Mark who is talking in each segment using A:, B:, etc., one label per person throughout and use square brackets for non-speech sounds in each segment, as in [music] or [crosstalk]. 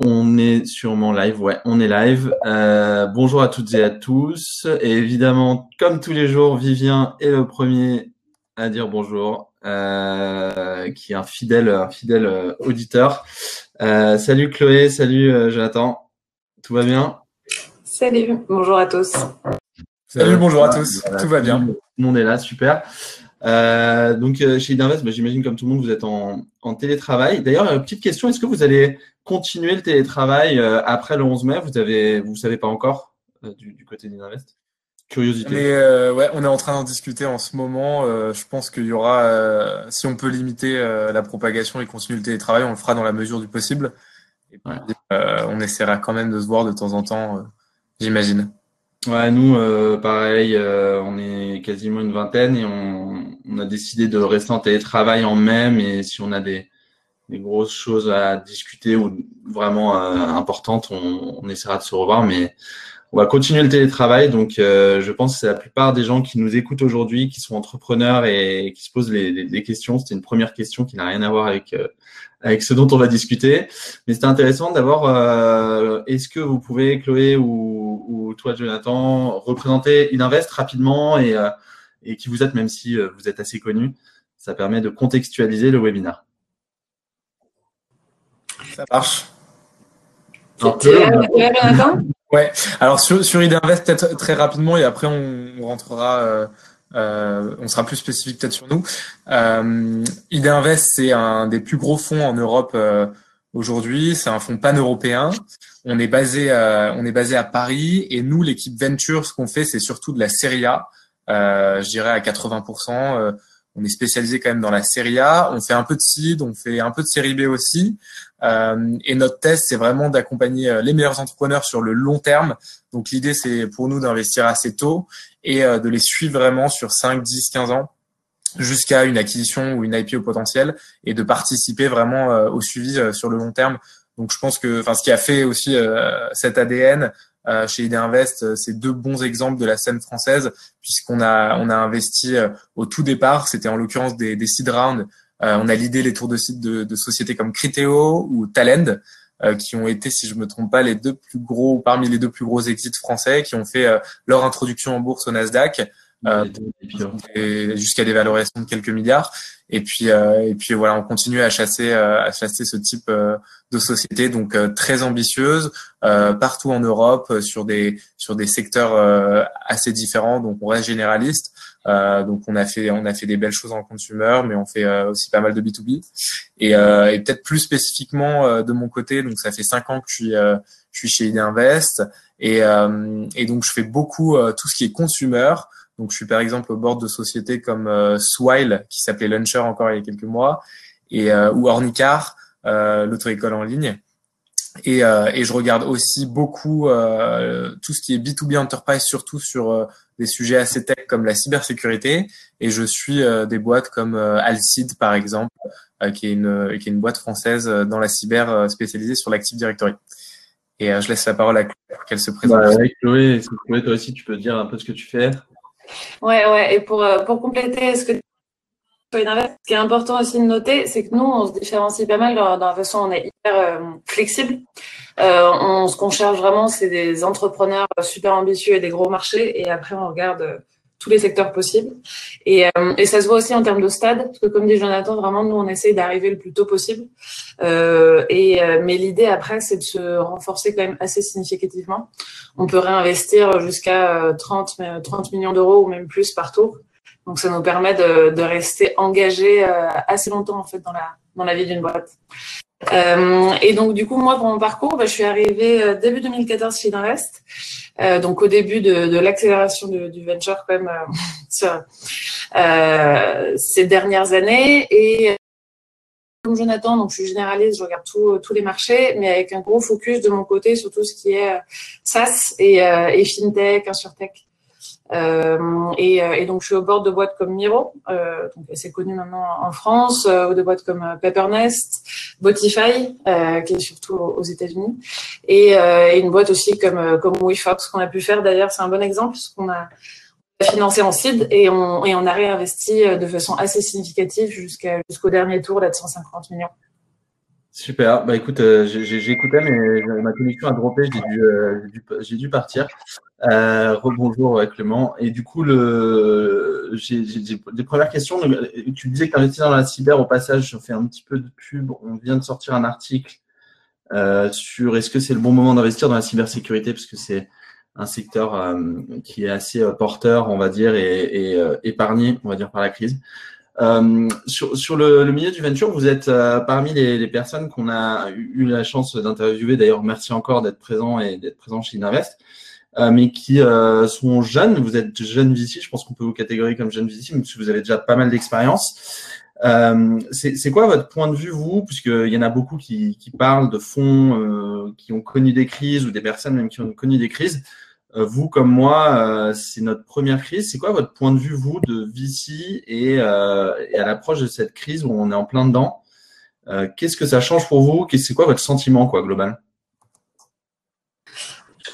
A: On est sûrement live, ouais, on est live. Euh, bonjour à toutes et à tous. Et évidemment, comme tous les jours, Vivien est le premier à dire bonjour, euh, qui est un fidèle, un fidèle euh, auditeur. Euh, salut Chloé, salut euh, Jonathan. Tout va bien?
B: Salut, bonjour à tous.
C: Salut, bonjour à tous. Tout va bien.
A: Tout le monde est là, super. Euh, donc euh, chez Idinvest, bah, j'imagine comme tout le monde, vous êtes en, en télétravail. D'ailleurs, euh, petite question, est-ce que vous allez continuer le télétravail euh, après le 11 mai Vous avez, vous savez pas encore euh, du, du, côté d'Idinvest Curiosité.
C: Mais euh, ouais, on est en train d'en discuter en ce moment. je pense qu'il y aura, si on peut limiter la propagation et continuer le télétravail, on le fera dans la mesure du possible. Et puis, ouais. on essaiera quand même de se voir de temps en temps, j'imagine.
A: Ouais, nous, euh, pareil, euh, on est quasiment une vingtaine et on, on, a décidé de rester en télétravail en mai, mais si on a des, des grosses choses à discuter ou vraiment euh, importantes, on, essaiera de se revoir, mais on va continuer le télétravail. Donc, euh, je pense que c'est la plupart des gens qui nous écoutent aujourd'hui, qui sont entrepreneurs et qui se posent les, questions. C'était une première question qui n'a rien à voir avec euh, avec ce dont on va discuter. Mais c'était intéressant d'avoir, euh, est-ce que vous pouvez, Chloé ou, ou, toi, Jonathan, représenter Ininvest rapidement et, qui vous êtes, même si vous êtes assez connu. Ça permet de contextualiser le webinaire.
C: Ça marche. Ouais. Alors sur, sur Idinvest, peut-être très rapidement, et après on rentrera euh, euh, on sera plus spécifique peut-être sur nous. Euh, Idinvest, c'est un des plus gros fonds en Europe euh, aujourd'hui. C'est un fonds pan-européen. On est basé, à, on est basé à Paris et nous, l'équipe Venture, ce qu'on fait, c'est surtout de la série A. Euh, je dirais à 80%. On est spécialisé quand même dans la série A. On fait un peu de seed, on fait un peu de série B aussi. Euh, et notre test, c'est vraiment d'accompagner les meilleurs entrepreneurs sur le long terme. Donc l'idée, c'est pour nous d'investir assez tôt et euh, de les suivre vraiment sur 5, 10, 15 ans jusqu'à une acquisition ou une IPO potentielle et de participer vraiment euh, au suivi euh, sur le long terme. Donc je pense que, enfin, ce qui a fait aussi cet ADN chez ID Invest, c'est deux bons exemples de la scène française puisqu'on a on a investi au tout départ, c'était en l'occurrence des, des seed rounds. on a l'idée les tours de site de, de sociétés comme Criteo ou Talend euh, qui ont été, si je me trompe pas, les deux plus gros, parmi les deux plus gros exits français, qui ont fait euh, leur introduction en bourse au Nasdaq. Euh, jusqu'à des valorisations de quelques milliards. Et puis, euh, et puis voilà, on continue à chasser, euh, à chasser ce type de société, donc très ambitieuse, partout en Europe, sur des sur des secteurs assez différents. Donc on reste généraliste. donc on a fait on a fait des belles choses en consumer, mais on fait aussi pas mal de B2B. Et, et peut-être plus spécifiquement de mon côté, donc ça fait cinq ans que je suis je suis chez ID Invest et, et donc je fais beaucoup tout ce qui est consumer. Donc, je suis par exemple au bord de sociétés comme euh, Swile, qui s'appelait Launcher encore il y a quelques mois, et euh, ou Ornicar, euh, l'auto-école en ligne. Et, euh, et, je regarde aussi beaucoup euh, tout ce qui est B2B enterprise, surtout sur euh, des sujets assez tech comme la cybersécurité. Et je suis des boîtes comme Alcid, par exemple, qui, est une, qui est une boîte française dans la cyber spécialisée sur l'Active Directory. Et je laisse la parole à Chloé pour qu'elle se présente.
A: Bah, ouais, Chloé, Chloé, toi aussi, tu peux dire un peu ce que tu fais
B: Ouais, ouais. Et pour, euh, pour compléter ce que ce qui est important aussi de noter, c'est que nous, on se différencie pas mal dans, la façon on est hyper euh, flexible. Euh, on, ce qu'on cherche vraiment, c'est des entrepreneurs super ambitieux et des gros marchés. Et après, on regarde tous les secteurs possibles. Et, euh, et, ça se voit aussi en termes de stade, parce que comme dit Jonathan, vraiment, nous, on essaye d'arriver le plus tôt possible. Euh, et, euh, mais l'idée après, c'est de se renforcer quand même assez significativement. On peut réinvestir jusqu'à 30, 30 millions d'euros ou même plus par tour. Donc, ça nous permet de, de rester engagé assez longtemps, en fait, dans la, dans la vie d'une boîte. Euh, et donc, du coup, moi, pour mon parcours, bah, je suis arrivée début 2014 chez Invest. Euh, donc au début de, de l'accélération du, du, venture quand même euh, sur, euh, ces dernières années et comme Jonathan, donc je suis généraliste, je regarde tout, tous les marchés, mais avec un gros focus de mon côté sur tout ce qui est SaaS et, et fintech, insurtech. Euh, et, euh, et, donc, je suis au bord de boîtes comme Miro, euh, donc assez connu maintenant en France, euh, ou de boîtes comme euh, Pappernest, Botify, euh, qui est surtout aux États-Unis, et, et, une boîte aussi comme comme WeFox qu'on a pu faire. D'ailleurs, c'est un bon exemple parce qu'on a financé en seed et on, et on a réinvesti de façon assez significative jusqu'au dernier tour là de 150 millions.
A: Super. Bah écoute, euh, j'ai écouté, mais ma connexion a droppé, j'ai dû, euh, dû, partir. Euh, rebonjour Clément. Et du coup, j'ai des premières questions. Tu disais que tu investis dans la cyber. Au passage, je fais un petit peu de pub. On vient de sortir un article euh, sur est-ce que c'est le bon moment d'investir dans la cybersécurité, parce que c'est un secteur euh, qui est assez porteur, on va dire, et épargné, on va dire, par la crise. Euh, sur, sur le, le, milieu du venture, vous êtes euh, parmi les, les, personnes qu'on a eu la chance d'interviewer. D'ailleurs, merci encore d'être présent et d'être présent chez Ininvest, euh, mais qui euh, sont jeunes. Vous êtes jeune VC, je pense qu'on peut vous catégoriser comme jeune VC, parce que vous avez déjà pas mal d'expérience. Euh, c'est quoi votre point de vue, vous, puisqu'il y en a beaucoup qui, qui parlent de fonds qui ont connu des crises ou des personnes même qui ont connu des crises. Euh, vous comme moi, euh, c'est notre première crise. C'est quoi votre point de vue, vous, de VC et, euh, et à l'approche de cette crise où on est en plein dedans Qu'est-ce que ça change pour vous? C'est quoi votre sentiment, quoi, global?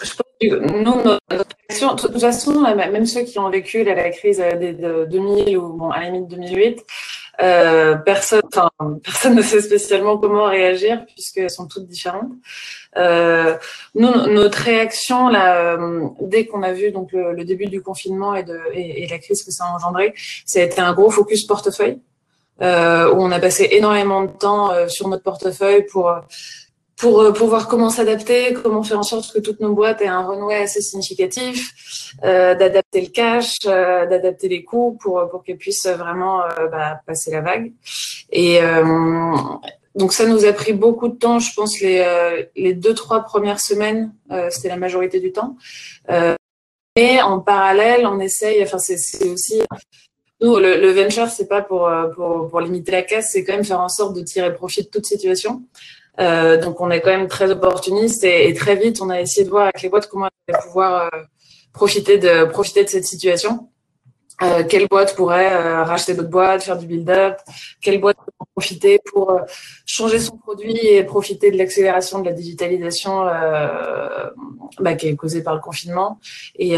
B: Je pense que nous, notre de toute façon, même ceux qui ont vécu la, crise de 2000 ou à la limite 2008, euh, personne, [laughs] personne ne sait spécialement comment réagir puisqu'elles sont toutes différentes. Euh, nous, notre réaction là, euh, dès qu'on a vu donc le, début du confinement et, de, et, la crise que ça a engendré, ça a été un gros focus portefeuille euh, où on a passé énormément de temps euh, sur notre portefeuille pour pour, euh, pour voir comment s'adapter, comment faire en sorte que toutes nos boîtes aient un renoué assez significatif, euh, d'adapter le cash, euh, d'adapter les coûts pour, pour qu'elles puissent vraiment euh, bah, passer la vague. Et euh, donc ça nous a pris beaucoup de temps, je pense les, les deux, trois premières semaines, c'était la majorité du temps. et en parallèle, on essaye, enfin c'est aussi... Nous, le, le venture, c'est pas pour, pour, pour limiter la casse, c'est quand même faire en sorte de tirer profit de toute situation. Euh, donc on est quand même très opportuniste et, et, très vite on a essayé de voir avec les boîtes comment on allait pouvoir euh, profiter de profiter de cette situation. Euh, quelle boîte pourrait euh, racheter d'autres boîtes, faire du build-up? Quelle boîte en profiter pour euh, changer son produit et profiter de l'accélération de la digitalisation bah, qui est causée par le confinement? Et,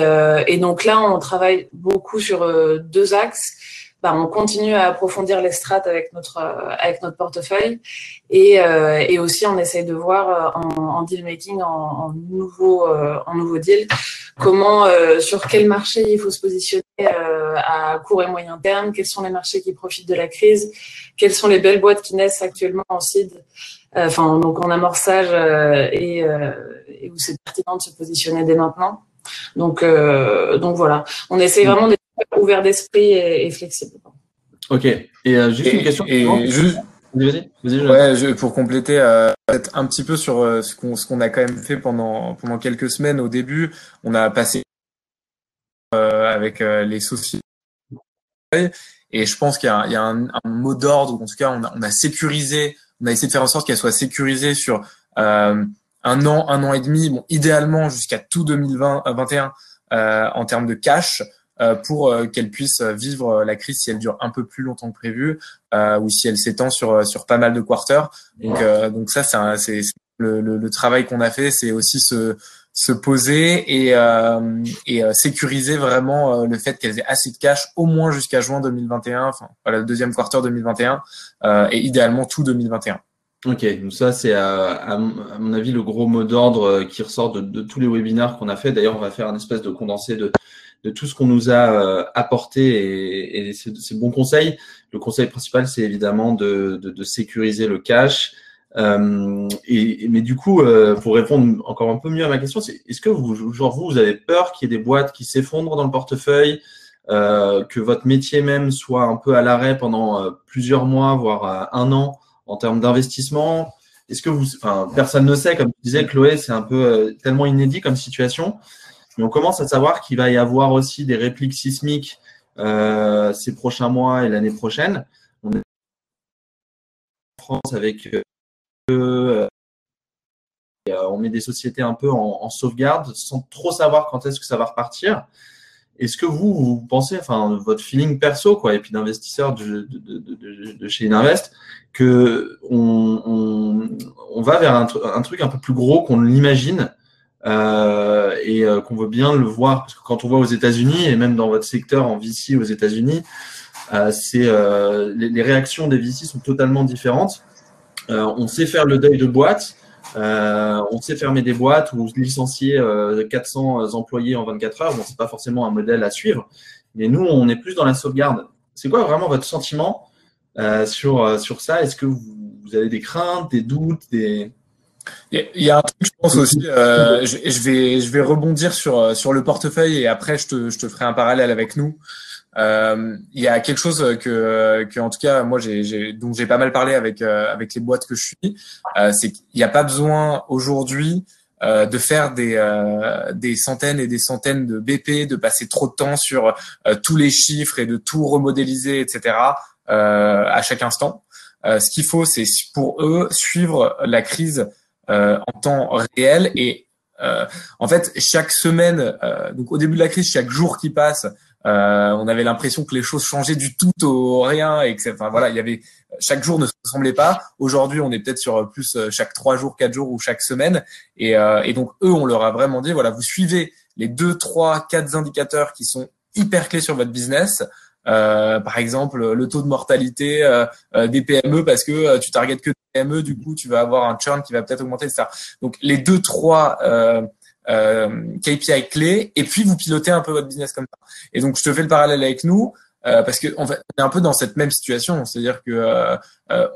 B: et, donc là, on travaille beaucoup sur deux axes. Bah, on continue à approfondir les strates avec notre avec notre portefeuille. Et, euh, et aussi on essaye de voir euh, en, en deal making en, en nouveau euh, en nouveau deal comment sur quel marché il faut se positionner à court et moyen terme quels sont les marchés qui profitent de la crise quelles sont les belles boîtes qui naissent actuellement en seed. Enfin donc en amorçage et, et où c'est pertinent de se positionner dès maintenant. Donc donc voilà. On essaye vraiment d'être ouvert d'esprit et, flexible.
A: Ok. Et euh, juste une question.
C: Et juste, vas-y, vas-y. Ouais, je, pour compléter euh, un petit peu sur euh, ce qu'on ce qu'on a quand même fait pendant pendant quelques semaines au début, on a passé euh, avec euh, les sociétés et je pense qu'il y a, il y a un, un, mot d'ordre ou en tout cas on a, on a sécurisé, on a essayé de faire en sorte qu'elle soit sécurisée sur un an, un an et demi, bon idéalement jusqu'à tout 2021 en termes de cash. Euh, pour euh, qu'elle puisse vivre euh, la crise si elle dure un peu plus longtemps que prévu ou si elle s'étend sur sur pas mal de quarters. Donc donc ça c'est le, le, le, travail qu'on a fait, c'est aussi se se poser et, euh, et sécuriser vraiment le fait qu'elles aient assez de cash au moins jusqu'à juin 2021, enfin voilà, le deuxième quarter 2021 euh, et idéalement tout 2021.
A: Ok, donc ça c'est à, à, mon avis le gros mot d'ordre qui ressort de, de, tous les webinaires qu'on a fait. D'ailleurs, on va faire un espèce de condensé de, de tout ce qu'on nous a euh, apporté et, et ces, bons conseils. Le conseil principal, c'est évidemment de, sécuriser le cash. Euh, mais du coup, euh, pour répondre encore un peu mieux à ma question, c'est est-ce que vous, avez peur qu'il y ait des boîtes qui s'effondrent dans le portefeuille, que votre métier même soit un peu à l'arrêt pendant plusieurs mois, voire un an en termes d'investissement? Est-ce que personne ne sait, comme tu disais, Chloé, c'est un peu tellement inédit comme situation. Mais on commence à savoir qu'il va y avoir aussi des répliques sismiques euh, ces prochains mois et l'année prochaine. On est en France avec euh, euh, on met des sociétés un peu en, sauvegarde sans trop savoir quand est-ce que ça va repartir. Est-ce que vous, pensez, enfin, votre feeling perso, quoi, et puis d'investisseur de, chez Ininvest, que on, va vers un, truc un peu plus gros qu'on l'imagine euh, et euh, qu'on veut bien le voir parce que quand on voit aux États-Unis et même dans votre secteur en VC aux États-Unis, euh, c'est les, réactions des VC sont totalement différentes. on sait faire le deuil de boîte. on sait fermer des boîtes ou licencier 400 employés en 24 heures. Bon, c'est pas forcément un modèle à suivre, mais nous, on est plus dans la sauvegarde. C'est quoi vraiment votre sentiment sur, sur ça? Est-ce que vous, vous, avez des craintes, des doutes, des
C: il y a un truc, je pense aussi, euh, je, je, vais, je vais rebondir sur, euh, sur le portefeuille et après je te, je te ferai un parallèle avec nous. Euh, il y a quelque chose que, que en tout cas, moi, j'ai, donc j'ai pas mal parlé avec, euh, avec les boîtes que je suis, euh, c'est qu'il n'y a pas besoin aujourd'hui euh, de faire des, des centaines et des centaines de BP, de passer trop de temps sur tous les chiffres et de tout remodéliser, etc. à chaque instant. ce qu'il faut, c'est pour eux suivre la crise euh, en temps réel et euh, en fait chaque semaine, euh, donc au début de la crise, chaque jour qui passe, on avait l'impression que les choses changeaient du tout au rien et que enfin voilà, il y avait chaque jour ne se ressemblait pas. Aujourd'hui, on est peut-être sur plus chaque trois jours, quatre jours ou chaque semaine. Et, et, donc eux, on leur a vraiment dit voilà, vous suivez les deux, trois, quatre indicateurs qui sont hyper clés sur votre business. Euh, par exemple, le taux de mortalité euh, euh, des PME parce que tu targetes que des PME, du coup, tu vas avoir un churn qui va peut-être augmenter, etc. Donc, les deux, trois KPI clés, et puis vous pilotez un peu votre business comme ça. Et donc, je te fais le parallèle avec nous. parce que on, est un peu dans cette même situation, c'est-à-dire que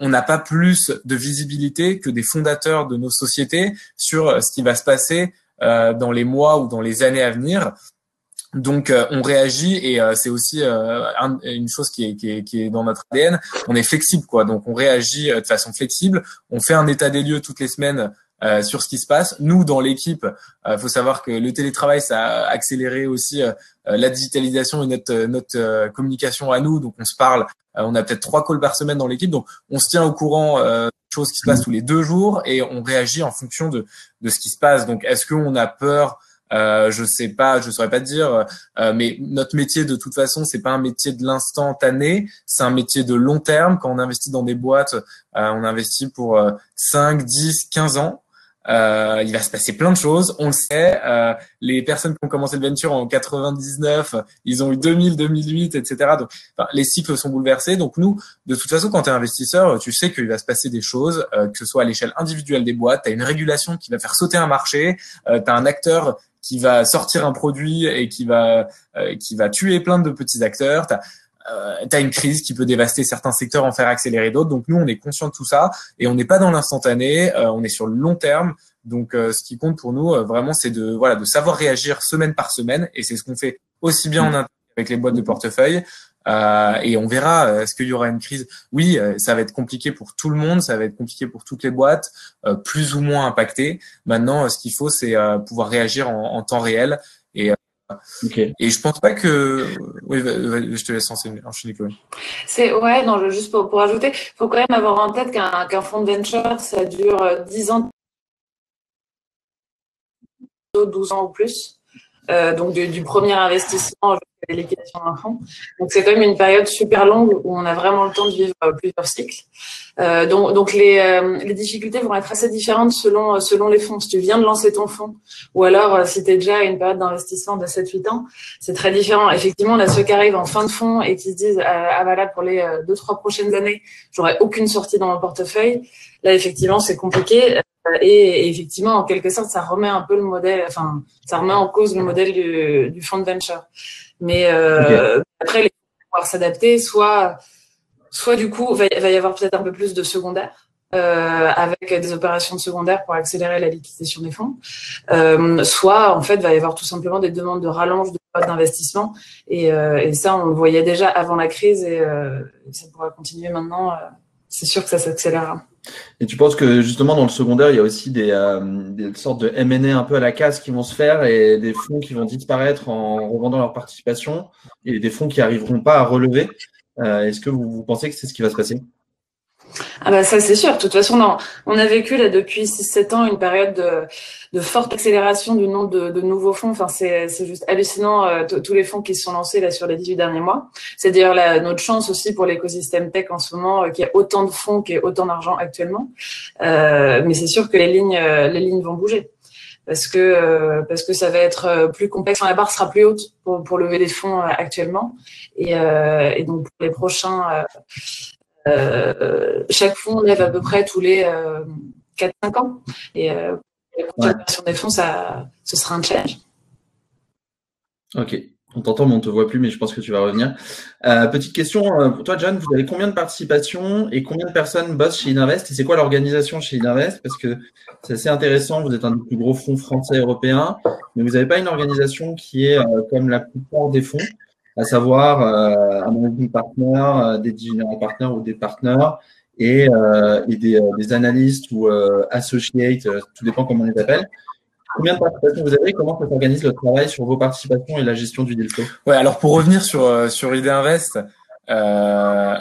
C: on n'a pas plus de visibilité que des fondateurs de nos sociétés sur ce qui va se passer dans les mois ou dans les années à venir. Donc euh, on réagit et euh, c'est aussi euh, une chose qui est, qui, est, qui est, dans notre ADN. On est flexible quoi, donc on réagit de façon flexible. On fait un état des lieux toutes les semaines sur ce qui se passe. Nous dans l'équipe, il faut savoir que le télétravail ça a accéléré aussi la digitalisation et notre, notre communication à nous. Donc on se parle. on a peut-être trois calls par semaine dans l'équipe, donc on se tient au courant choses qui se passent tous les deux jours et on réagit en fonction de, de ce qui se passe. Donc est-ce qu'on a peur euh, je sais pas, je saurais pas te dire, euh, mais notre métier de toute façon, c'est pas un métier de l'instantané, c'est un métier de long terme. Quand on investit dans des boîtes, euh, on investit pour 5, 10, 15 ans. Euh, il va se passer plein de choses, on le sait. Euh, les personnes qui ont commencé le venture en 99, ils ont eu 2000, 2008, etc. Donc, enfin, les cycles sont bouleversés. Donc nous, de toute façon, quand tu es investisseur, tu sais qu'il va se passer des choses, euh, que ce soit à l'échelle individuelle des boîtes. Tu as une régulation qui va faire sauter un marché. tu as un acteur qui va sortir un produit et qui va euh, qui va tuer plein de petits acteurs. Tu as, euh, une crise qui peut dévaster certains secteurs, en faire accélérer d'autres. Donc nous, on est conscient de tout ça et on n'est pas dans l'instantané, euh, on est sur le long terme. Donc ce qui compte pour nous, vraiment, c'est de voilà de savoir réagir semaine par semaine et c'est ce qu'on fait aussi bien en avec les boîtes de portefeuille euh, et on verra, euh, est-ce qu'il y aura une crise? Oui, euh, ça va être compliqué pour tout le monde, ça va être compliqué pour toutes les boîtes, plus ou moins impactées. Maintenant, ce qu'il faut, c'est pouvoir réagir en, en, temps réel. Et, okay. et je pense pas que... Oui, je te laisse enchaîner, Chloé.
B: C'est ouais, non, juste pour, pour ajouter, il faut quand même avoir en tête qu'un qu'un fonds de venture, ça dure 10 ans, 12 ans ou plus. Euh, donc du, du, premier investissement jusqu'à la liquidation d'un fonds. Donc c'est quand même une période super longue où on a vraiment le temps de vivre euh, plusieurs cycles. Euh, donc, donc les, euh, les, difficultés vont être assez différentes selon euh, selon les fonds. Si tu viens de lancer ton fonds ou alors si tu es déjà à une période d'investissement de 7-8 ans, c'est très différent. Effectivement, là ceux qui arrivent en fin de fonds et qui se disent ah voilà pour les deux trois prochaines années, j'aurai aucune sortie dans mon portefeuille. Là effectivement c'est compliqué. Et, effectivement, en quelque sorte, ça remet un peu le modèle, enfin, ça remet en cause le modèle du, du fonds de venture. Mais euh, après, les vont pouvoir s'adapter, soit, soit du coup, il va, y avoir peut-être un peu plus de secondaire. Euh, avec des opérations de secondaire pour accélérer la liquidation des fonds, euh, soit en fait va y avoir tout simplement des demandes de rallonge de d'investissement et, euh, et, ça on le voyait déjà avant la crise et ça pourra continuer maintenant. c'est sûr que ça s'accélérera.
A: Et tu penses que justement dans le secondaire, il y a aussi des, euh, sortes de M&A un peu à la casse qui vont se faire et des fonds qui vont disparaître en revendant leur participation et des fonds qui n'arriveront pas à relever. Euh, est-ce que vous pensez que c'est ce qui va se passer?
B: Ah bah ça c'est sûr. De toute façon, non. on a vécu là depuis 6-7 ans une période de, de, forte accélération du nombre de, de nouveaux fonds. Enfin, c'est juste hallucinant euh, tous les fonds qui se sont lancés là sur les 18 derniers mois. C'est d'ailleurs notre chance aussi pour l'écosystème tech en ce moment euh, qu'il y ait autant de fonds, qu'il y ait autant d'argent actuellement. Euh, mais c'est sûr que les lignes, euh, les lignes vont bouger parce que euh, parce que ça va être plus complexe. La barre sera plus haute pour, pour lever des fonds actuellement et, et donc pour les prochains chaque fonds lève à peu près tous les 4-5 ans. Et la continuation des fonds, ça, ce sera un challenge.
A: Ok. On t'entend, mais on ne te voit plus, mais je pense que tu vas revenir. Euh, petite question euh, pour toi, John. Vous avez combien de participations et combien de personnes bossent chez Idinvest Et c'est quoi l'organisation chez Idinvest Parce que c'est assez intéressant. Vous êtes un des plus gros fonds français européens, mais vous n'avez pas une organisation qui est euh, comme la plupart des fonds, à savoir un managing partner, des general partners ou des partners et, et des, des, analystes ou associates, tout dépend comment on les appelle. Combien de participations vous avez? Comment s'organise le travail sur vos participations et la gestion du deal flow
C: Ouais, alors pour revenir sur euh, sur Idée Invest, euh,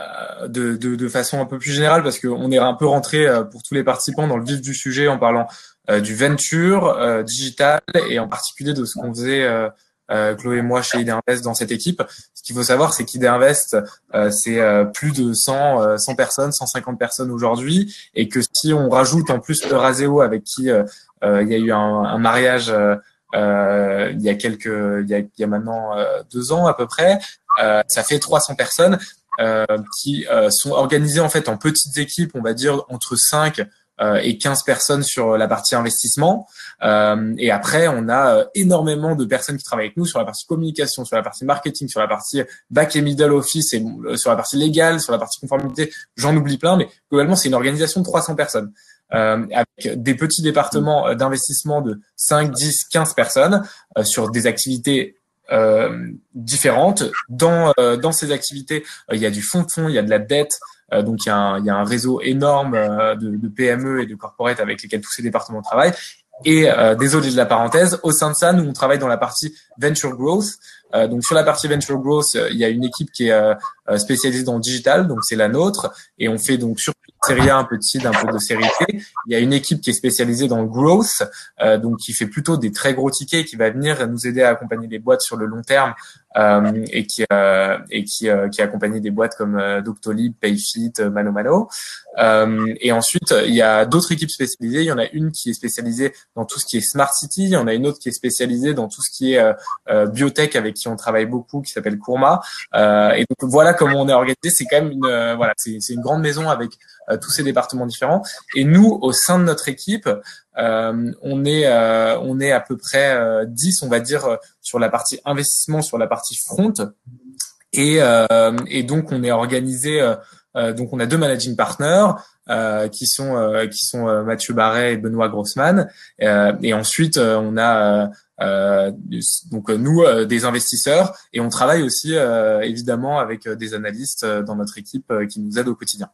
C: de, de, de, façon un peu plus générale, parce qu'on est un peu rentré euh, pour tous les participants dans le vif du sujet en parlant euh, du venture digital et en particulier de ce qu'on faisait euh, Chloé et moi chez Idinvest dans cette équipe. Ce qu'il faut savoir, c'est qu'Idinvest, euh, c'est euh, plus de 100, 100 personnes, 150 personnes aujourd'hui, et que si on rajoute en plus le Raseo avec qui il y a eu un, un mariage il y a quelques, il y a, il y a maintenant deux ans à peu près, ça fait 300 personnes. qui sont organisées en fait en petites équipes, on va dire entre 5 euh, et 15 personnes sur la partie investissement. Euh, et après, on a euh, énormément de personnes qui travaillent avec nous sur la partie communication, sur la partie marketing, sur la partie back et middle office, et sur la partie légale, sur la partie conformité. J'en oublie plein, mais globalement, c'est une organisation de 300 personnes. Euh, avec des petits départements d'investissement de 5, 10, 15 personnes euh, sur des activités euh, différentes. Dans, dans ces activités, il y a du fonds de fonds, il y a de la dette, euh, donc il y, a un, il y, a un, réseau énorme euh, de, de, PME et de corporate avec lesquels tous ces départements travaillent. Et euh, désolé de la parenthèse, au sein de ça, nous on travaille dans la partie venture growth. Euh, donc sur la partie venture growth, il y a une équipe qui est spécialisée dans le digital, donc c'est la nôtre, et on fait donc sur A un peu de peu de série. Il y a une équipe qui est spécialisée dans le growth, euh, donc qui fait plutôt des très gros tickets, qui va venir nous aider à accompagner les boîtes sur le long terme euh, et qui euh, et qui euh, qui accompagne des boîtes comme euh, Doctolib, Payfit, euh, Mano Mano. et ensuite, il y a d'autres équipes spécialisées. Il y en a une qui est spécialisée dans tout ce qui est smart city. Il y en a une autre qui est spécialisée dans tout ce qui est biotech avec qui on travaille beaucoup, qui s'appelle Courma. et donc voilà comment on est organisé. C'est quand même une voilà, c'est une grande maison avec tous ces départements différents. Et nous, au sein de notre équipe, euh, on est euh, on est à peu près 10, euh, on va dire, sur la partie investissement, sur la partie front. Et, et donc on est organisé. donc on a deux managing partners. qui sont qui sont Mathieu Barret et Benoît Grossman et ensuite on a donc nous des investisseurs et on travaille aussi évidemment avec des analystes dans notre équipe qui nous aident au quotidien.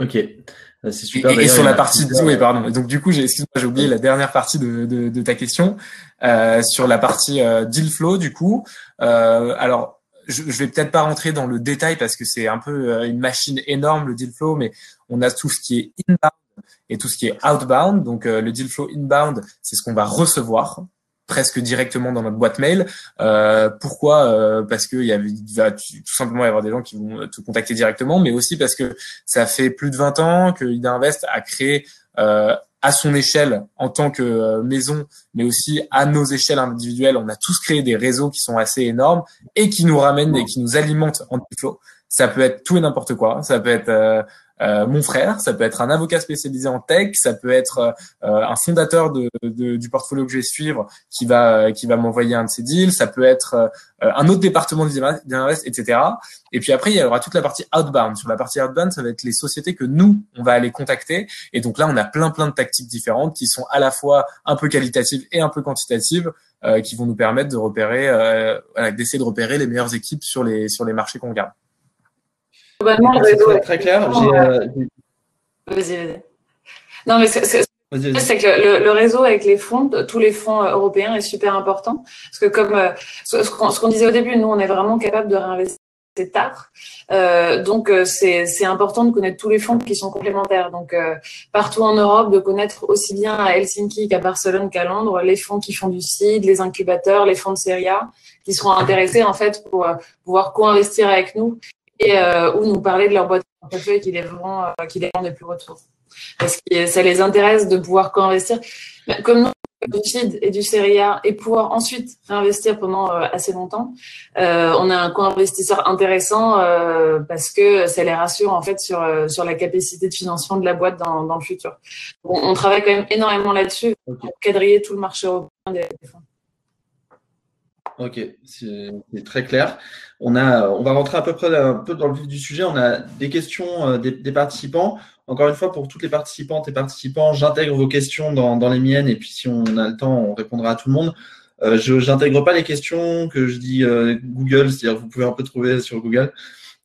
A: Ok. Euh, c'est super.
C: Et, sur la partie, oui, pardon. Donc du coup, j'ai, excuse-moi, j'ai oublié la dernière partie de, de, de ta question euh, sur la partie euh, deal flow. Du coup, euh, alors je, je vais peut-être pas rentrer dans le détail parce que c'est un peu euh, une machine énorme le deal flow, mais on a tout ce qui est inbound et tout ce qui est outbound. Donc le deal flow inbound, c'est ce qu'on va recevoir presque directement dans notre boîte mail. Euh, pourquoi? Euh, Parce y, il va tout simplement y avoir des gens qui vont te contacter directement, mais aussi parce que ça fait plus de 20 ans que Ida Invest a créé euh, à son échelle en tant que maison, mais aussi à nos échelles individuelles, on a tous créé des réseaux qui sont assez énormes et qui nous ramènent et qui nous alimentent en flow. Ça peut être tout et n'importe quoi. Ça peut être euh, euh, mon frère, ça peut être un avocat spécialisé en tech, ça peut être euh, un fondateur de, de, du portfolio que je vais suivre qui va qui va m'envoyer un de ses deals, ça peut être euh, un autre département d'invest, etc. Et puis après, il y aura toute la partie outbound. Sur la partie outbound, ça va être les sociétés que nous, on va aller contacter. Et donc là, on a plein plein de tactiques différentes qui sont à la fois un peu qualitatives et un peu quantitatives. qui vont nous permettre de repérer, d'essayer de repérer les meilleures équipes sur les sur les marchés qu'on garde.
B: Globalement, le réseau
A: est très clair. Euh,
B: vas-y, vas-y. Non, mais c'est que le, réseau avec les fonds, tous les fonds euh, européens est super important. Parce que comme euh, ce qu'on disait au début, nous, on est vraiment capable de réinvestir tard. Euh, donc c'est important de connaître tous les fonds qui sont complémentaires. Donc partout en Europe, de connaître aussi bien à Helsinki qu'à Barcelone qu'à Londres les fonds qui font du CID, les incubateurs, les fonds de série A, qui seront intéressés en fait pour pouvoir co-investir avec nous et euh, ou nous parler de leur boîte de portefeuille qui les vend, euh, qui les vend des plus retours. Parce que ça les intéresse de pouvoir co-investir. Comme nous, du seed et du série A et pouvoir ensuite réinvestir pendant euh, assez longtemps, euh, on a un co-investisseur intéressant euh, parce que ça les rassure en fait sur sur la capacité de financement de la boîte dans, dans le futur. On, travaille quand même énormément là-dessus pour quadriller tout le marché européen des fonds.
A: Ok, c'est très clair. On, a, on va rentrer à peu près un peu dans le vif du sujet. On a des questions des, des participants. Encore une fois, pour toutes les participantes et participants, j'intègre vos questions dans, les miennes et puis si on a le temps, on répondra à tout le monde. Euh, je n'intègre pas les questions que je dis euh, Google, c'est-à-dire vous pouvez un peu trouver sur Google.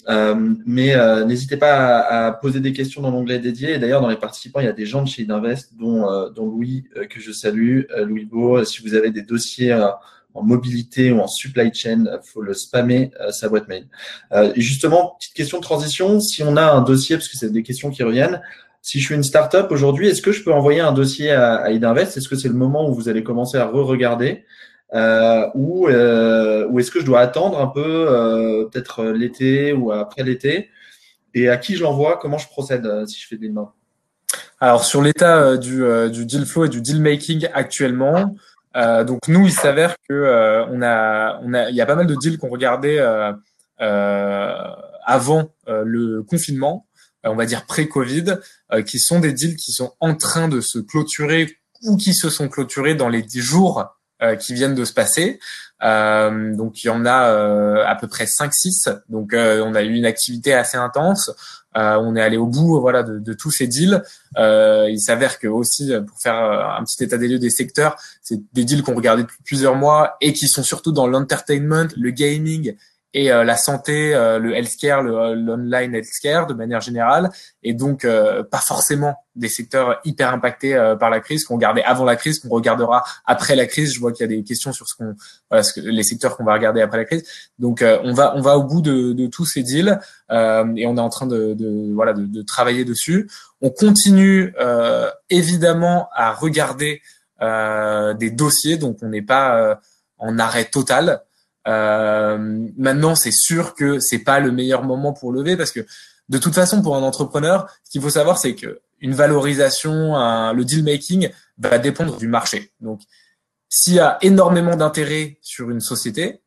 A: Euh, mais n'hésitez pas à, poser des questions dans l'onglet dédié. Et d'ailleurs, dans les participants, il y a des gens de chez Idinvest, dont, dont Louis, que je salue, Louis Beau. Si vous avez des dossiers en mobilité ou en supply chain, faut le spammer euh, sa boîte mail. Euh, et justement, petite question de transition, si on a un dossier, parce que c'est des questions qui reviennent, si je suis une startup aujourd'hui, est-ce que je peux envoyer un dossier à, à Idinvest? Est-ce que c'est le moment où vous allez commencer à re-regarder? Euh, ou, euh, ou est-ce que je dois attendre un peu, euh, peut-être l'été ou après l'été? Et à qui je l'envoie? Comment je procède si je fais des mains?
C: Alors sur l'état du, du deal flow et du deal making actuellement, euh, donc nous, il s'avère que euh, on a, on a, il y a pas mal de deals qu'on regardait euh, avant le confinement, on va dire pré-Covid, qui sont des deals qui sont en train de se clôturer ou qui se sont clôturés dans les dix jours qui viennent de se passer. Euh, donc il y en a euh, à peu près 5-6. Donc euh, on a eu une activité assez intense. On est allé au bout voilà de, de tous ces deals. il s'avère que aussi pour faire un petit état des lieux des secteurs, c'est des deals qu'on regardait depuis plusieurs mois et qui sont surtout dans l'entertainment, le gaming et euh, la santé, euh, le healthcare, le l'online healthcare de manière générale, et donc euh, pas forcément des secteurs hyper impactés par la crise qu'on regardait avant la crise, qu'on regardera après la crise. Je vois qu'il y a des questions sur ce qu'on, voilà, ce que, les secteurs qu'on va regarder après la crise. Donc on va on va au bout de, de tous ces deals et on est en train de, de voilà de, de, travailler dessus. On continue évidemment à regarder des dossiers, donc on n'est pas en arrêt total. Euh, maintenant, c'est sûr que c'est pas le meilleur moment pour lever parce que de toute façon, pour un entrepreneur, ce qu'il faut savoir, c'est que une valorisation, un, le deal making va dépendre du marché. Donc, s'il y a énormément d'intérêt sur une société,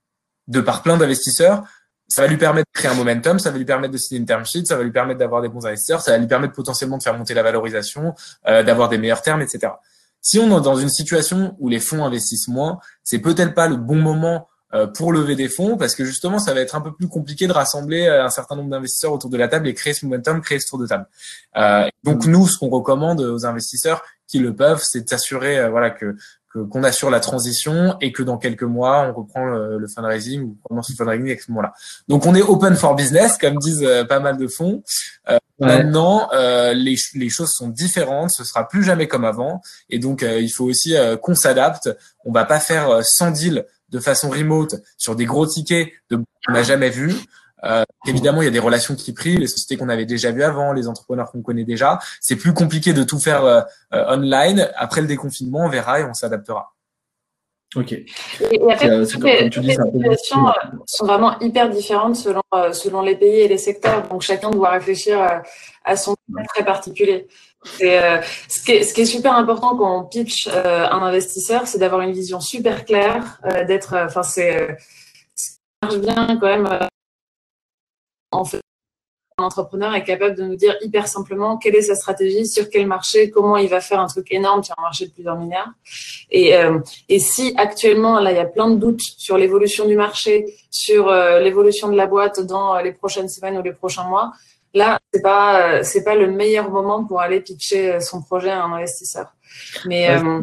C: de par plein d'investisseurs, ça va lui permettre de créer un momentum, ça va lui permettre de signer une term sheet, ça va lui permettre d'avoir des bons investisseurs, ça va lui permettre potentiellement de faire monter la valorisation, euh, d'avoir des meilleurs termes, etc. Si on est dans une situation où les fonds investissent moins, c'est peut-être pas le bon moment pour lever des fonds parce que justement ça va être un peu plus compliqué de rassembler euh, un certain nombre d'investisseurs autour de la table et créer ce momentum, créer ce tour de table. Euh, donc nous, ce qu'on recommande aux investisseurs qui le peuvent, c'est de s'assurer euh, voilà que qu'on assure la transition et que dans quelques mois on reprend le, fundraising ou on commence le fundraising à ce moment-là. Donc on est open for business comme disent pas mal de fonds. Maintenant les, les choses sont différentes, ce sera plus jamais comme avant et donc il faut aussi qu'on s'adapte. On va pas faire 100 deals de façon remote sur des gros tickets de qu'on n'a jamais vu. Euh, évidemment, il y a des relations qui prient, les sociétés qu'on avait déjà vues avant, les entrepreneurs qu'on connaît déjà. C'est plus compliqué de tout faire euh, euh, online. Après le déconfinement, on verra et on s'adaptera.
B: Ok. Et, les situations sont vraiment hyper différentes selon, selon les pays et les secteurs. Donc chacun doit réfléchir à son très particulier. Euh, ce, qui est, super important quand on pitch euh, un investisseur, c'est d'avoir une vision super claire, euh, d'être, enfin c'est, ce qui marche bien quand même. en fait, un entrepreneur est capable de nous dire hyper simplement quelle est sa stratégie, sur quel marché, comment il va faire un truc énorme sur un marché de plusieurs milliards. Et si actuellement, là, il y a plein de doutes sur l'évolution du marché, sur l'évolution de la boîte dans les prochaines semaines ou les prochains mois, là, c'est pas euh, c'est pas le meilleur moment pour aller pitcher euh, son projet à un investisseur. Mais euh,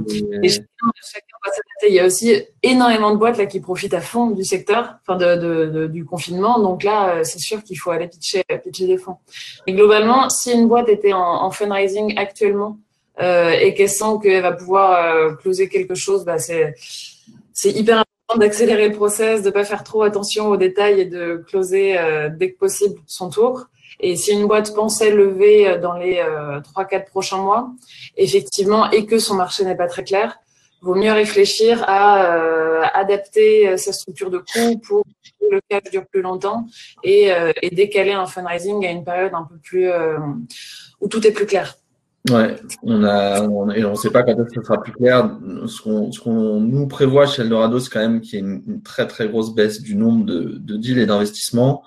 B: il y a aussi énormément de boîtes là qui profitent à fond du secteur, enfin de, de, du confinement. Donc là, c'est sûr qu'il faut aller pitcher pitcher des fonds. Et globalement, si une boîte était en, en fundraising actuellement euh, et qu'elle sent qu'elle va pouvoir closer quelque chose, bah c'est c'est hyper important d'accélérer le process, de pas faire trop attention aux détails et de closer dès que possible son tour. Et si une boîte pensait lever euh, dans les euh, trois, quatre prochains mois, effectivement, et que son marché n'est pas très clair, vaut mieux réfléchir à euh, adapter sa structure de coût pour que le cash dure plus longtemps et, décaler un fundraising à une période un peu plus où tout est plus clair.
A: Ouais, on a, et on ne sait pas quand est-ce sera plus clair. Ce qu'on, nous prévoit chez Eldorado, c'est quand même qu'il y ait une, très très grosse baisse du nombre de deals et d'investissements.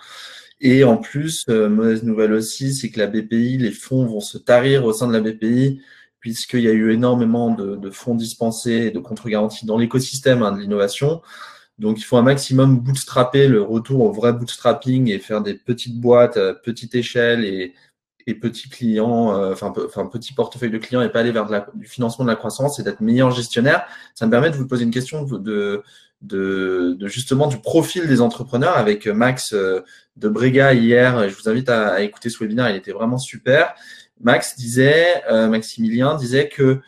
A: Et en plus, euh, mauvaise nouvelle aussi, c'est que la BPI, les fonds vont se tarir au sein de la BPI, puisqu'il y a eu énormément de, de fonds dispensés et de contre-garanties dans l'écosystème hein, de l'innovation. Donc, il faut un maximum bootstrapper le retour au vrai bootstrapping et faire des petites boîtes à petite échelle et, et petits clients, euh, enfin, enfin petit portefeuille de clients et pas aller vers de la, du financement de la croissance et d'être meilleur gestionnaire. Ça me permet de vous poser une question de, de, de, justement du profil des entrepreneurs avec Max euh, de Brega hier. Je vous invite à, à écouter ce webinaire, il était vraiment super. Max disait, euh, Maximilien disait que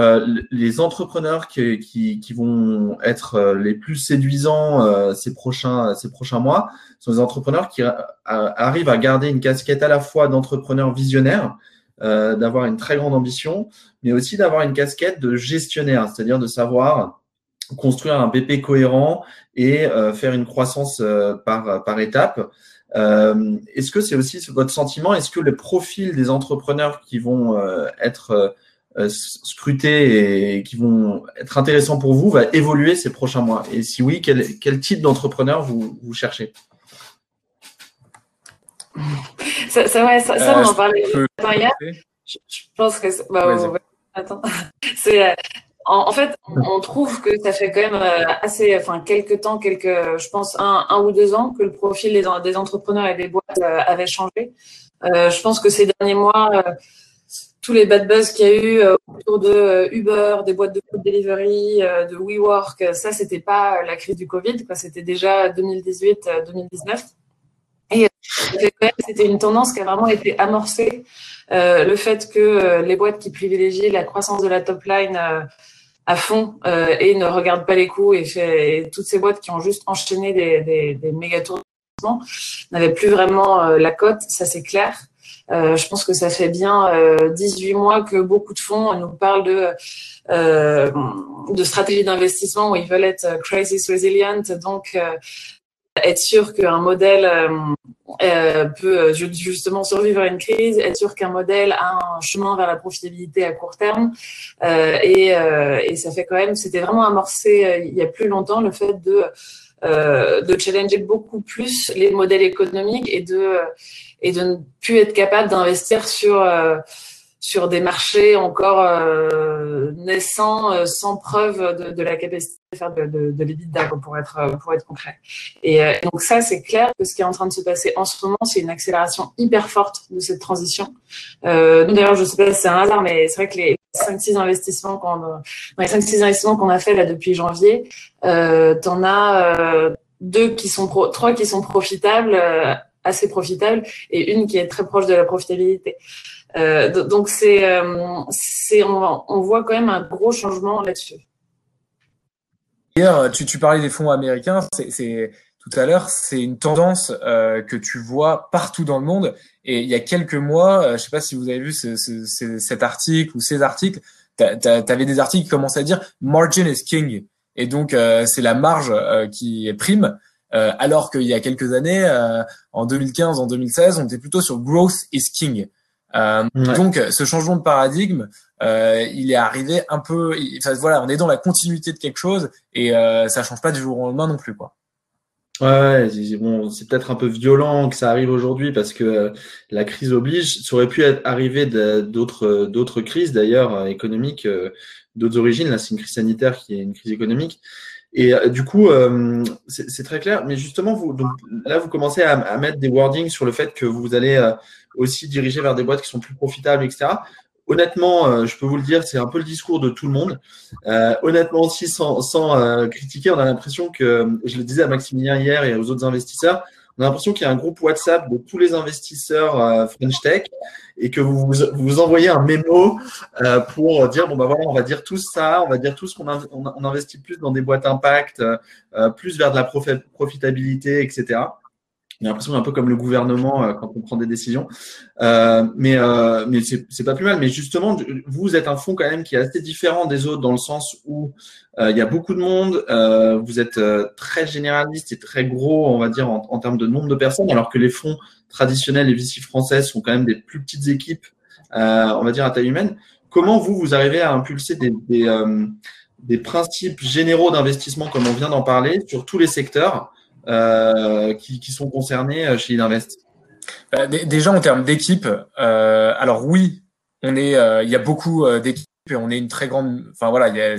A: euh, les entrepreneurs qui, qui, qui, vont être euh, les plus séduisants euh, ces, prochains, ces prochains mois sont des entrepreneurs qui arrivent à garder une casquette à la fois d'entrepreneur visionnaire, d'avoir une très grande ambition, mais aussi d'avoir une casquette de gestionnaire, c'est-à-dire de savoir construire un BP cohérent et faire une croissance par, par étape. Est-ce que c'est aussi votre sentiment? Est-ce que le profil des entrepreneurs qui vont être euh, scruter et qui vont être intéressants pour vous va évoluer ces prochains mois? Et si oui, quel, quel type d'entrepreneur vous, vous cherchez?
B: Ça, ça, ouais, ça, ça euh, on en parlait hier. Je, je, pense que bah, ouais, attends. [laughs] c'est euh, en, fait, on trouve que ça fait quand même euh, assez, enfin, quelques temps, quelques, je pense, un, ou deux ans que le profil des, entrepreneurs et des boîtes avait changé. Euh, je pense que ces derniers mois, tous les bad buzz qu'il y a eu euh, autour de euh, Uber, des boîtes de food delivery, euh, de WeWork, ça c'était pas la crise du Covid. C'était déjà 2018-2019. Et c'était une tendance qui a vraiment été amorcée. Euh, le fait que les boîtes qui privilégient la croissance de la top line à fond et ne regardent pas les coûts et, fait, et, toutes ces boîtes qui ont juste enchaîné des, des, des méga tours n'avaient plus vraiment la cote, ça c'est clair. Euh, je pense que ça fait bien euh, 18 mois que beaucoup de fonds nous parlent de euh, de stratégie d'investissement où ils veulent être euh, crisis resilient, donc euh, être sûr qu'un modèle euh, peut justement survivre à une crise, être sûr qu'un modèle a un chemin vers la profitabilité à court terme. Euh, et, euh, et, ça fait quand même, c'était vraiment amorcé il y a plus longtemps le fait de de challenger beaucoup plus les modèles économiques et de et de ne plus être capable d'investir sur euh, sur des marchés encore euh, naissants, euh, sans preuve de, de, la capacité de faire de, de, de pour être, pour être concret. Et, donc ça, c'est clair que ce qui est en train de se passer en ce moment, c'est une accélération hyper forte de cette transition. Euh, D'ailleurs, je sais pas si c'est un hasard, mais c'est vrai que les 5-6 investissements qu'on dans les 5-6 investissements qu'on a fait là depuis janvier, euh, t'en as deux qui sont pro, trois qui sont profitables assez profitable et une qui est très proche de la profitabilité. Euh, donc c'est, euh, c'est on, on, voit quand même un gros changement là-dessus.
C: D'ailleurs, tu, tu parlais des fonds américains, c'est, tout à l'heure, c'est une tendance euh, que tu vois partout dans le monde. Et il y a quelques mois, euh, je sais pas si vous avez vu ce, ce, ce, cet article ou ces articles, tu avais des articles qui commençaient à dire margin is king. Et donc, euh, c'est la marge euh, qui est prime. Alors qu'il y a quelques années, en 2015, en 2016, on était plutôt sur growth is king. Euh, ouais. Donc, ce changement de paradigme, il est arrivé un peu. Enfin, voilà, on est dans la continuité de quelque chose et ça change pas du jour au lendemain non plus, quoi.
A: Ouais, bon, c'est peut-être un peu violent que ça arrive aujourd'hui parce que la crise oblige. Ça aurait pu arrivé d'autres d'autres crises d'ailleurs économiques, d'autres origines. Là, c'est une crise sanitaire qui est une crise économique. Et euh, du coup, euh, c'est très clair. Mais justement, vous, donc, là, vous commencez à, à, mettre des wordings sur le fait que vous allez euh, aussi diriger vers des boîtes qui sont plus profitables, etc. Honnêtement, euh, je peux vous le dire, c'est un peu le discours de tout le monde. Euh, honnêtement aussi, sans, sans critiquer, on a l'impression que, je le disais à Maximilien hier et aux autres investisseurs, on a l'impression qu'il y a un groupe WhatsApp de tous les investisseurs euh, French Tech et que vous vous, vous envoyez un mémo euh, pour dire bon bah voilà on va dire tout ça, on va dire tout ce qu'on on, investit plus dans des boîtes impact, euh, plus vers de la profitabilité, etc. J'ai l'impression un peu comme le gouvernement euh, quand on prend des décisions. Euh, mais euh, mais c'est pas plus mal. Mais justement, vous êtes un fonds quand même qui est assez différent des autres dans le sens où euh, il y a beaucoup de monde. Vous êtes très généraliste et très gros, on va dire, en, termes de nombre de personnes, alors que les fonds traditionnels et VC français sont quand même des plus petites équipes on va dire à taille humaine. Comment vous, vous arrivez à impulser des, principes généraux d'investissement, comme on vient d'en parler, sur tous les secteurs qui, qui, sont concernés chez Idinvest
C: bah, Déjà en termes d'équipe, alors oui, on est, il y a beaucoup d'équipes et on est une très grande, enfin voilà, il y a,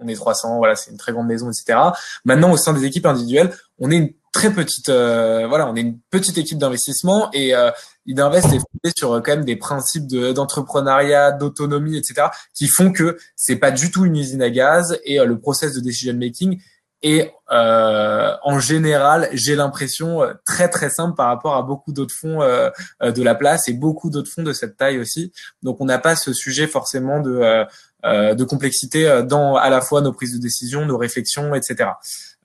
C: on est 300, voilà, c'est une très grande maison, etc. Maintenant, au sein des équipes individuelles, on est une très petite, euh, voilà, on est une petite équipe d'investissement et euh, Idinvest est fondé sur euh, quand même des principes de, d'entrepreneuriat, d'autonomie, etc. qui font que c'est pas du tout une usine à gaz et euh, le process de decision making et euh, en général, j'ai l'impression euh, très très simple par rapport à beaucoup d'autres fonds euh, euh, de la place et beaucoup d'autres fonds de cette taille aussi. Donc on n'a pas ce sujet forcément de, de complexité dans à la fois nos prises de décision, nos réflexions, etc.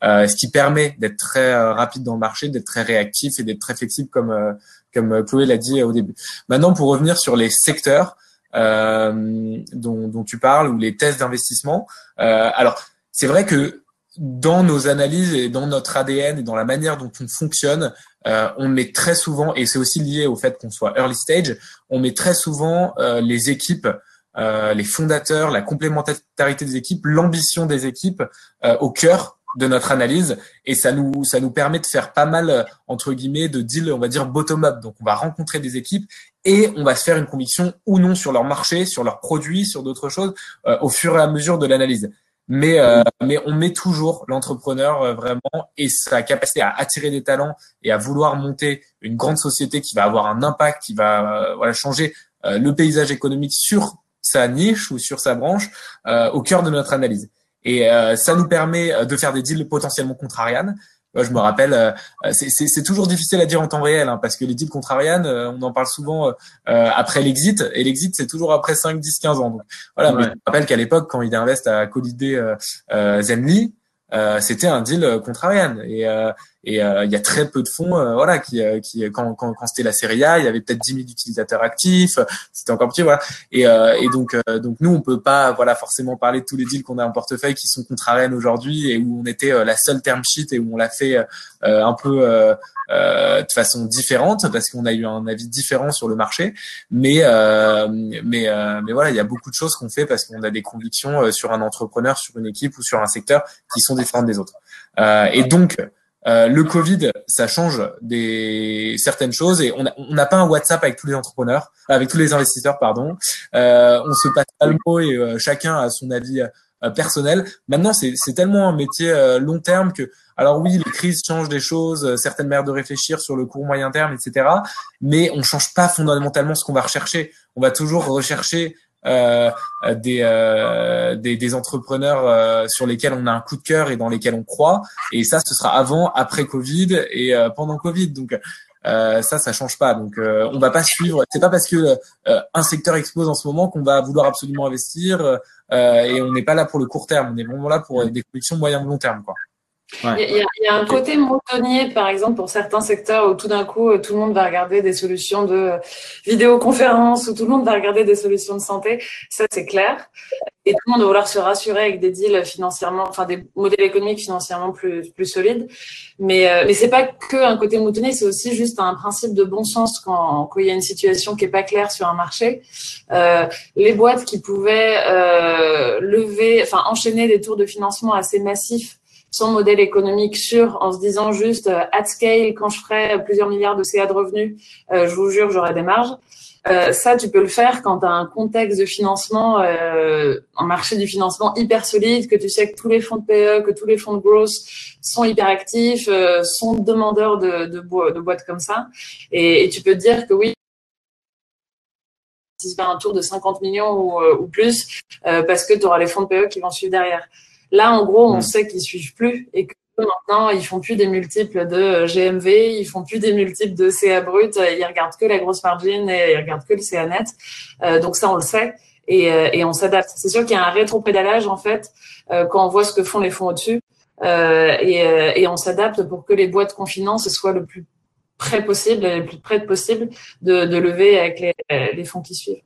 C: ce qui permet d'être très rapide dans le marché, d'être très réactif et d'être très flexible comme comme Chloé l'a dit au début. Maintenant, pour revenir sur les secteurs dont, dont tu parles ou les tests d'investissement, alors c'est vrai que dans nos analyses et dans notre ADN et dans la manière dont on fonctionne, euh, on met très souvent, et c'est aussi lié au fait qu'on soit early stage, on met très souvent euh, les équipes, euh, les fondateurs, la complémentarité des équipes, l'ambition des équipes au cœur de notre analyse. Et ça nous ça nous permet de faire pas mal entre guillemets de deals on va dire bottom up donc on va rencontrer des équipes et on va se faire une conviction ou non sur leur marché sur leurs produits sur d'autres choses au fur et à mesure de l'analyse mais euh, mais on met toujours l'entrepreneur euh, vraiment et sa capacité à attirer des talents et à vouloir monter une grande société qui va avoir un impact, qui va euh, voilà changer le paysage économique sur sa niche ou sur sa branche au cœur de notre analyse. Et ça nous permet de faire des deals potentiellement contrarianes, je me rappelle, euh, c'est toujours difficile à dire en temps réel, hein, parce que les deals contrarian, euh, on en parle souvent euh, après l'exit, et l'exit c'est toujours après 5, 10, 15 ans. Donc voilà, je me rappelle qu'à l'époque, quand il invest à collider Zenly, c'était un deal contrarian. Et et euh, il y a très peu de fonds, euh, voilà, qui, euh, qui quand, quand, quand c'était la série A, il y avait peut-être 10 000 utilisateurs actifs, c'était encore petit, voilà. Et, et donc, donc nous, on peut pas, voilà, forcément parler de tous les deals qu'on a en portefeuille qui sont contre aujourd'hui et où on était la seule term sheet et où on l'a fait un peu de façon différente parce qu'on a eu un avis différent sur le marché. Mais mais mais voilà, il y a beaucoup de choses qu'on fait parce qu'on a des convictions sur un entrepreneur, sur une équipe ou sur un secteur qui sont différentes des autres. et donc euh, le Covid, ça change des certaines choses et on n'a pas un WhatsApp avec tous les entrepreneurs, avec tous les investisseurs, pardon. Euh, on se passe pas le mot et euh, chacun a son avis euh, personnel. Maintenant, c'est tellement un métier long terme que, alors oui, les crises changent des choses, certaines manières de réfléchir sur le court moyen terme, etc. Mais on change pas fondamentalement ce qu'on va rechercher. On va toujours rechercher euh, des, euh, des, des entrepreneurs euh, sur lesquels on a un coup de cœur et dans lesquels on croit. Et ça, ce sera avant, après Covid et pendant Covid. Donc ça, ça change pas. Donc on va pas suivre. C'est pas parce que un secteur explose en ce moment qu'on va vouloir absolument investir. et on n'est pas là pour le court terme. On est vraiment là pour des convictions moyen long terme, quoi.
B: Il, y a, un côté moutonnier, par exemple, pour certains secteurs où tout d'un coup, euh, tout le monde va regarder des solutions de vidéoconférence, où tout le monde va regarder des solutions de santé. Ça, c'est clair. Et tout le monde va vouloir se rassurer avec des deals financièrement, enfin des modèles économiques financièrement plus, plus solides. Mais, euh, mais c'est pas que un côté moutonnier, c'est aussi juste un principe de bon sens quand, quand il y a une situation qui est pas claire sur un marché. Euh, les boîtes qui pouvaient euh, lever, enfin enchaîner des tours de financement assez massifs son modèle économique sûr en se disant juste euh, at scale, quand je ferai plusieurs milliards de CA de revenus, euh, je vous jure, j'aurai des marges. Euh, ça, tu peux le faire quand tu as un contexte de financement, euh, un marché du financement hyper solide, que tu sais que tous les fonds de PE, que tous les fonds de growth sont hyper actifs, euh, sont demandeurs de, de, de, boîtes comme ça. Et, tu peux te dire que oui, si c'est un tour de 50 millions ou, ou plus, parce que tu auras les fonds de PE qui vont suivre derrière. Là, en gros, on sait qu'ils suivent plus et que maintenant, ils font plus des multiples de GMV, ils font plus des multiples de CA brut, ils regardent que la grosse margin et ils regardent que le CA net. Euh, donc ça, on le sait et, euh, et on s'adapte. C'est sûr qu'il y a un rétro-pédalage en fait euh, quand on voit ce que font les fonds au-dessus euh, et, euh, et, on s'adapte pour que les boîtes qu'on finance soient le plus près possible, le plus près possible de, de lever avec les, les fonds qui suivent.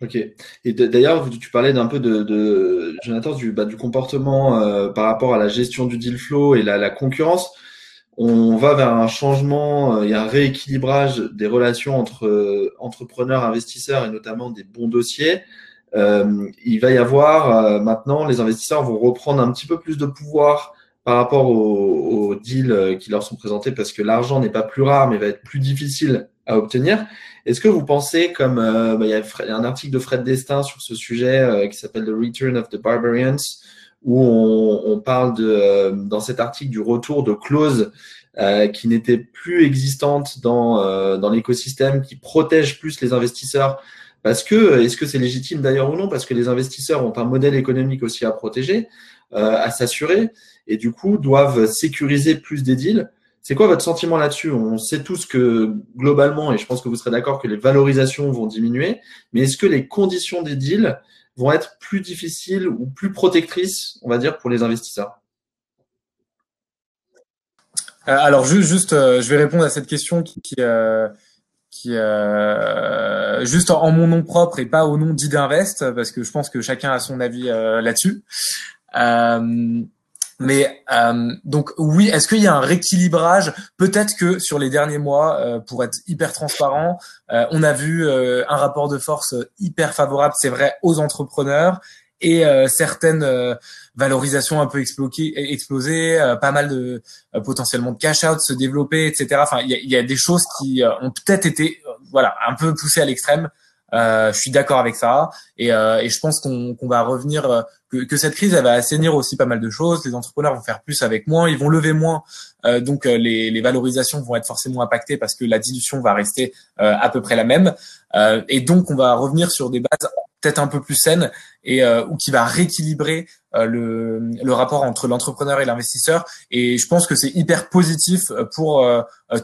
A: Ok. Et d'ailleurs, tu parlais d'un peu de, de Jonathan du, bah, du comportement euh, par rapport à la gestion du deal flow et la, la concurrence. on va vers un changement, il y a un rééquilibrage des relations entre entrepreneurs, investisseurs et notamment des bons dossiers. il va y avoir maintenant, les investisseurs vont reprendre un petit peu plus de pouvoir par rapport aux, deals qui leur sont présentés parce que l'argent n'est pas plus rare mais va être plus difficile à obtenir. Est-ce que vous pensez, comme bah, il y, a un article de Fred Destin sur ce sujet qui s'appelle The Return of the Barbarians, où on, parle de, euh, dans cet article du retour de clauses euh, qui n'étaient plus existantes dans, euh, dans l'écosystème, qui protègent plus les investisseurs. Parce que, est-ce que c'est légitime d'ailleurs ou non? Parce que les investisseurs ont un modèle économique aussi à protéger, à s'assurer, et du coup doivent sécuriser plus des deals. C'est quoi votre sentiment là-dessus? On sait tous que globalement, et je pense que vous serez d'accord que les valorisations vont diminuer, mais est-ce que les conditions des deals vont être plus difficiles ou plus protectrices, on va dire, pour les investisseurs?
C: Euh, Alors, juste, euh, je vais répondre à cette question qui, euh, juste en mon nom propre et pas au nom d'Idinvest, parce que je pense que chacun a son avis là-dessus. Mais euh, donc oui, est-ce qu'il y a un rééquilibrage? Peut-être que sur les derniers mois, euh, pour être hyper transparent, euh, on a vu un rapport de force hyper favorable, c'est vrai, aux entrepreneurs et certaines valorisations un peu explosées, explosées pas mal de potentiellement de cash out se développer, etc. Enfin, il y a, y a, des choses qui ont peut-être été voilà un peu poussées à l'extrême. Euh, je suis d'accord avec ça. Et, euh, et je pense qu'on va revenir euh, que, que, cette crise elle va assainir aussi pas mal de choses. Les entrepreneurs vont faire plus avec moins, ils vont lever moins, euh, donc euh, les, les, valorisations vont être forcément impactées parce que la dilution va rester à peu près la même. Et donc on va revenir sur des bases peut-être un peu plus saines et ou qui va rééquilibrer le, le rapport entre l'entrepreneur et l'investisseur et je pense que c'est hyper positif pour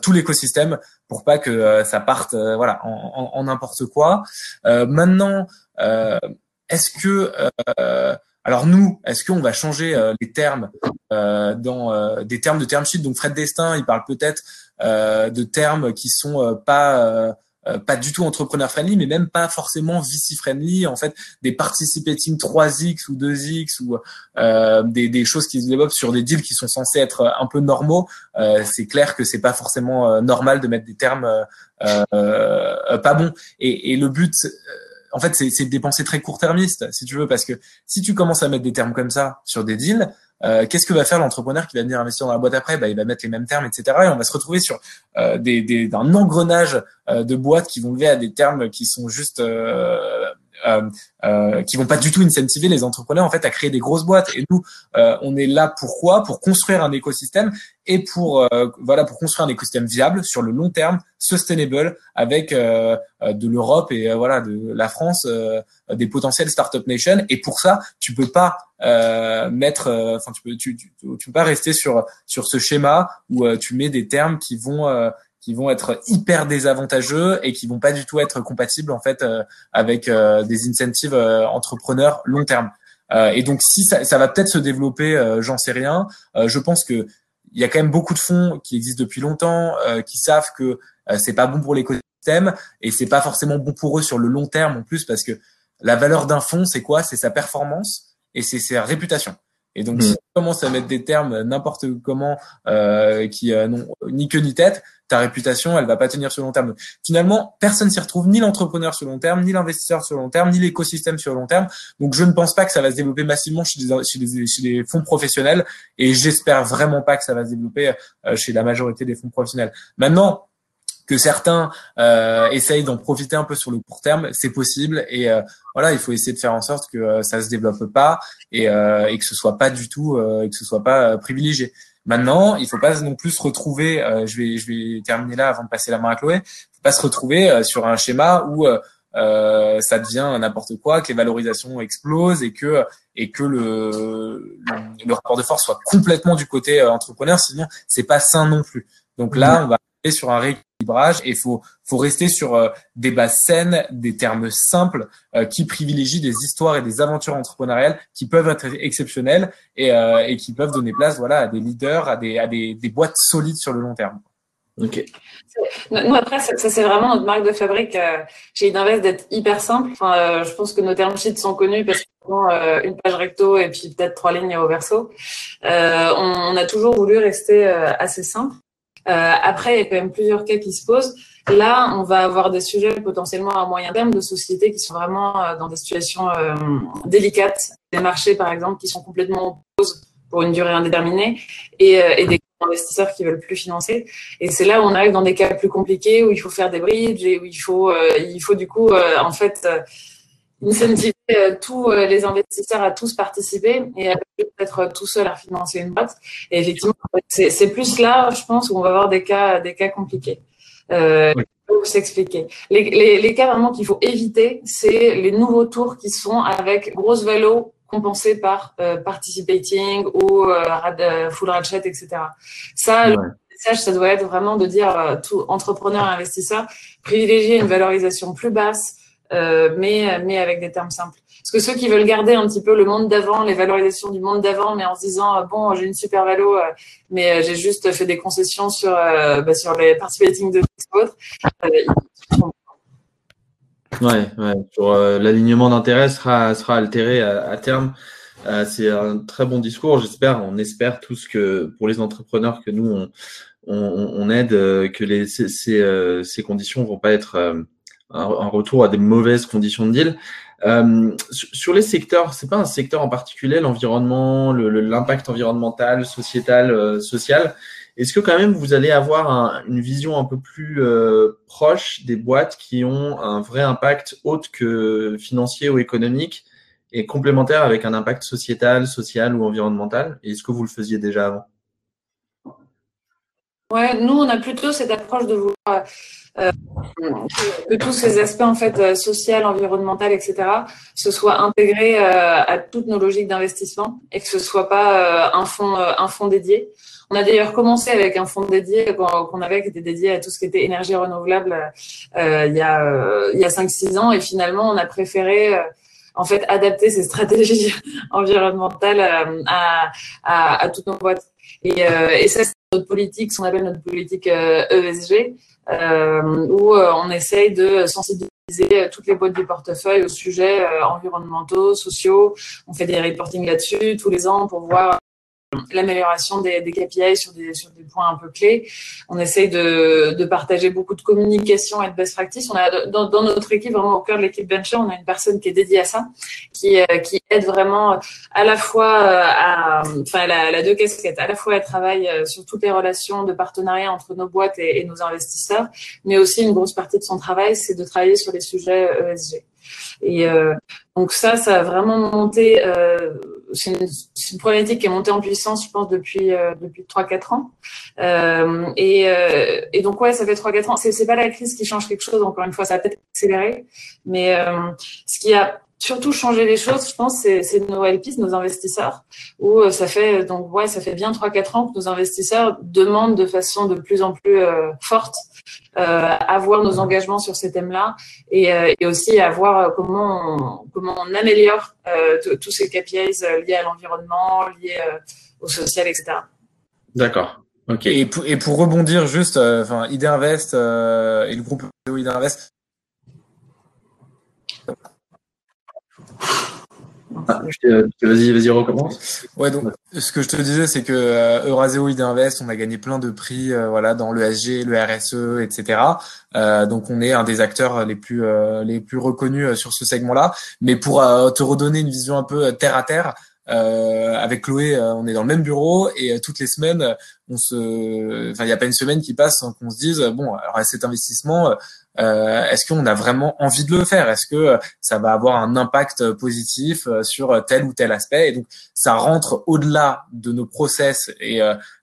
C: tout l'écosystème pour pas que euh, ça parte euh, voilà en n'importe quoi. Euh, maintenant, est-ce que alors nous, est-ce qu'on va changer les termes dans des termes de term sheet? Donc Fred Destin, il parle peut-être de termes qui sont pas euh, pas du tout entrepreneur friendly, mais même pas forcément VC friendly. En fait, des participating 3x ou 2x ou euh, des, des, choses qui se développent sur des deals qui sont censés être un peu normaux. Euh, c'est clair que c'est pas forcément euh, normal de mettre des termes euh, pas bons. Et, et le but en fait, c'est de dépenser très court-termiste, si tu veux, parce que si tu commences à mettre des termes comme ça sur des deals, euh, qu'est-ce que va faire l'entrepreneur qui va venir investir dans la boîte après? Bah, Il va mettre les mêmes termes, etc. Et on va se retrouver sur euh, des, des, un engrenage euh, de boîtes qui vont lever à des termes qui sont juste euh, euh, euh, qui vont pas du tout incentiver les entrepreneurs en fait à créer des grosses boîtes. Et nous, euh, on est là pourquoi? Pour construire un écosystème et pour euh, voilà pour construire un écosystème viable sur le long terme, sustainable, avec de l'Europe et voilà de la France, des potentiels startup nation. Et pour ça, tu peux pas mettre, enfin tu peux tu, tu, tu, peux pas rester sur sur ce schéma où tu mets des termes qui vont qui vont être hyper désavantageux et qui vont pas du tout être compatibles en fait euh, avec euh, des incentives euh, entrepreneurs long terme. et donc si ça, ça va peut-être se développer, j'en sais rien. je pense que il y a quand même beaucoup de fonds qui existent depuis longtemps, qui savent que c'est pas bon pour l'écosystème et c'est pas forcément bon pour eux sur le long terme en plus parce que la valeur d'un fonds c'est quoi? C'est sa performance et c'est sa réputation. Et donc, mm. si tu commences à mettre des termes n'importe comment euh, qui euh, n'ont ni queue ni tête, ta réputation, elle va pas tenir sur le long terme. Finalement, personne s'y retrouve, ni l'entrepreneur sur le long terme, ni l'investisseur sur le long terme, ni l'écosystème sur le long terme. Donc, je ne pense pas que ça va se développer massivement chez des, chez des, chez des fonds professionnels, et j'espère vraiment pas que ça va se développer euh, chez la majorité des fonds professionnels. Maintenant, que certains euh, essayent d'en profiter un peu sur le court terme, c'est possible et euh, voilà, il faut essayer de faire en sorte que euh, ça se développe pas et, euh, et que ce soit pas du tout euh, et que ce soit pas privilégié. Maintenant, il faut pas non plus se retrouver. je vais je vais terminer là avant de passer la main à Chloé. Faut pas se retrouver sur un schéma où ça devient n'importe quoi, que les valorisations explosent et que et que le, le, le rapport de force soit complètement du côté entrepreneur. Sinon, c'est pas sain non plus. Donc là, on va sur un rééquilibrage et faut faut rester sur euh, des bases saines, des termes simples euh, qui privilégient des histoires et des aventures entrepreneuriales qui peuvent être exceptionnelles et, euh, et qui peuvent donner place voilà à des leaders, à des à des, des boîtes solides sur le long terme.
B: Ok. Nous après, ça, c'est vraiment notre marque de fabrique chez Idinvest d'être hyper simple. Enfin, je pense que nos termes sheets sont connus parce qu'on euh, une page recto et puis peut-être trois lignes au verso. on, on, a toujours voulu rester assez simple. Après, il y a quand même plusieurs cas qui se posent. Là, on va avoir des sujets potentiellement à moyen terme de sociétés qui sont vraiment dans des situations délicates, des marchés par exemple qui sont complètement en pause pour une durée indéterminée et, et des investisseurs qui veulent plus financer. Et c'est là où on arrive dans des cas plus compliqués où il faut faire des bridges et où il faut, il faut du coup, en fait, incentiver euh, tous euh, les investisseurs à tous participer et à peut-être tout seul à financer une boîte. Et effectivement, c'est plus là, je pense, où on va avoir des cas, des cas compliqués. Euh, Pour s'expliquer. Les, les, les, cas vraiment qu'il faut éviter, c'est les nouveaux tours qui sont avec grosse vélo compensés par euh, participating ou euh, full ratchet, etc. Ça, le message, ça doit être vraiment de dire tout entrepreneur et investisseur, privilégier une valorisation plus basse, euh, mais, mais avec des termes simples. Parce que ceux qui veulent garder un petit peu le monde d'avant, les valorisations du monde d'avant, mais en se disant, euh, bon, j'ai une super valo, euh, mais j'ai juste fait des concessions sur, bah, sur les participating de autres.
A: Ouais, ouais. Sur, l'alignement d'intérêt sera, sera altéré à, terme. c'est un très bon discours, j'espère. On espère tous que pour les entrepreneurs que nous on, on, on aide, que les, ces, ces, ces conditions vont pas être un, retour à des mauvaises conditions de deal. Euh, sur les secteurs, c'est pas un secteur en particulier, l'environnement, l'impact environnemental, sociétal, euh, social. Est-ce que quand même vous allez avoir une vision un peu plus euh, proche des boîtes qui ont un vrai impact autre que financier ou économique et complémentaire avec un impact sociétal, social ou environnemental? Est-ce que vous le faisiez déjà avant?
B: Ouais, nous on a plutôt cette approche de vouloir euh, que tous ces aspects en fait euh, social, environnemental, etc. se soient intégrés euh, à toutes nos logiques d'investissement et que ce soit pas un fonds un dédié. On a d'ailleurs commencé avec un fonds dédié qu'on avait qui était dédié à tout ce qui était énergie renouvelable il y a il y a cinq six ans et finalement on a préféré en fait adapter ces stratégies [laughs] environnementales à, à, à toutes nos boîtes. Et, et ça, c'est notre politique, ce qu'on appelle notre politique ESG, euh, où euh, on essaye de sensibiliser toutes les boîtes du portefeuille aux sujets euh, environnementaux, sociaux. On fait des reportings là-dessus tous les ans pour voir l'amélioration des, des, KPI sur des, sur des points un peu clés. On essaye de, de partager beaucoup de communication et de best practice. On a dans, dans, notre équipe, vraiment au cœur de l'équipe Venture, on a une personne qui est dédiée à ça, qui, euh, qui aide vraiment à la fois euh, à, enfin, elle a, deux casquettes. À la fois, elle travaille euh, sur toutes les relations de partenariat entre nos boîtes et, et nos investisseurs, mais aussi une grosse partie de son travail, c'est de travailler sur les sujets ESG. Et euh, donc ça, ça a vraiment monté. Euh, c'est une, une, problématique qui est montée en puissance, je pense, depuis euh, depuis 3-4 ans. Euh, et, euh, et, donc ouais, ça fait 3-4 ans. C'est, c'est pas la crise qui change quelque chose. Encore une fois, ça a peut-être accéléré. Mais euh, ce qui a surtout changer les choses, je pense, c'est, c'est nos LPs, nos investisseurs, où euh, ça fait donc ouais, ça fait bien 3-4 ans que nos investisseurs demandent de façon de plus en plus euh, forte euh, avoir nos engagements sur ces thèmes-là et, euh, et aussi à voir comment on, comment on améliore tous ces KPIs liés à l'environnement, liés au social, etc.
A: D'accord.
C: Ok. Et pour, et pour rebondir juste, enfin, ID Invest et le groupe ID Invest
A: Ah, vas-y, vas-y, recommence.
C: Ouais, donc ce que je te disais, c'est que euh, Euraseo Invest, on a gagné plein de prix, euh, voilà, dans le SG, le RSE, etc. Euh, donc on est un des acteurs les plus euh, les plus reconnus sur ce segment-là. Mais pour te redonner une vision un peu terre à terre, euh, avec Chloé, on est dans le même bureau et toutes les semaines, on se, enfin, il n'y a pas une semaine qui passe sans qu'on se dise bon, alors cet investissement, euh, est-ce qu'on a vraiment envie de le faire? Est-ce que euh, ça va avoir un impact positif euh, sur tel ou tel aspect? Et donc, ça rentre au-delà de nos process et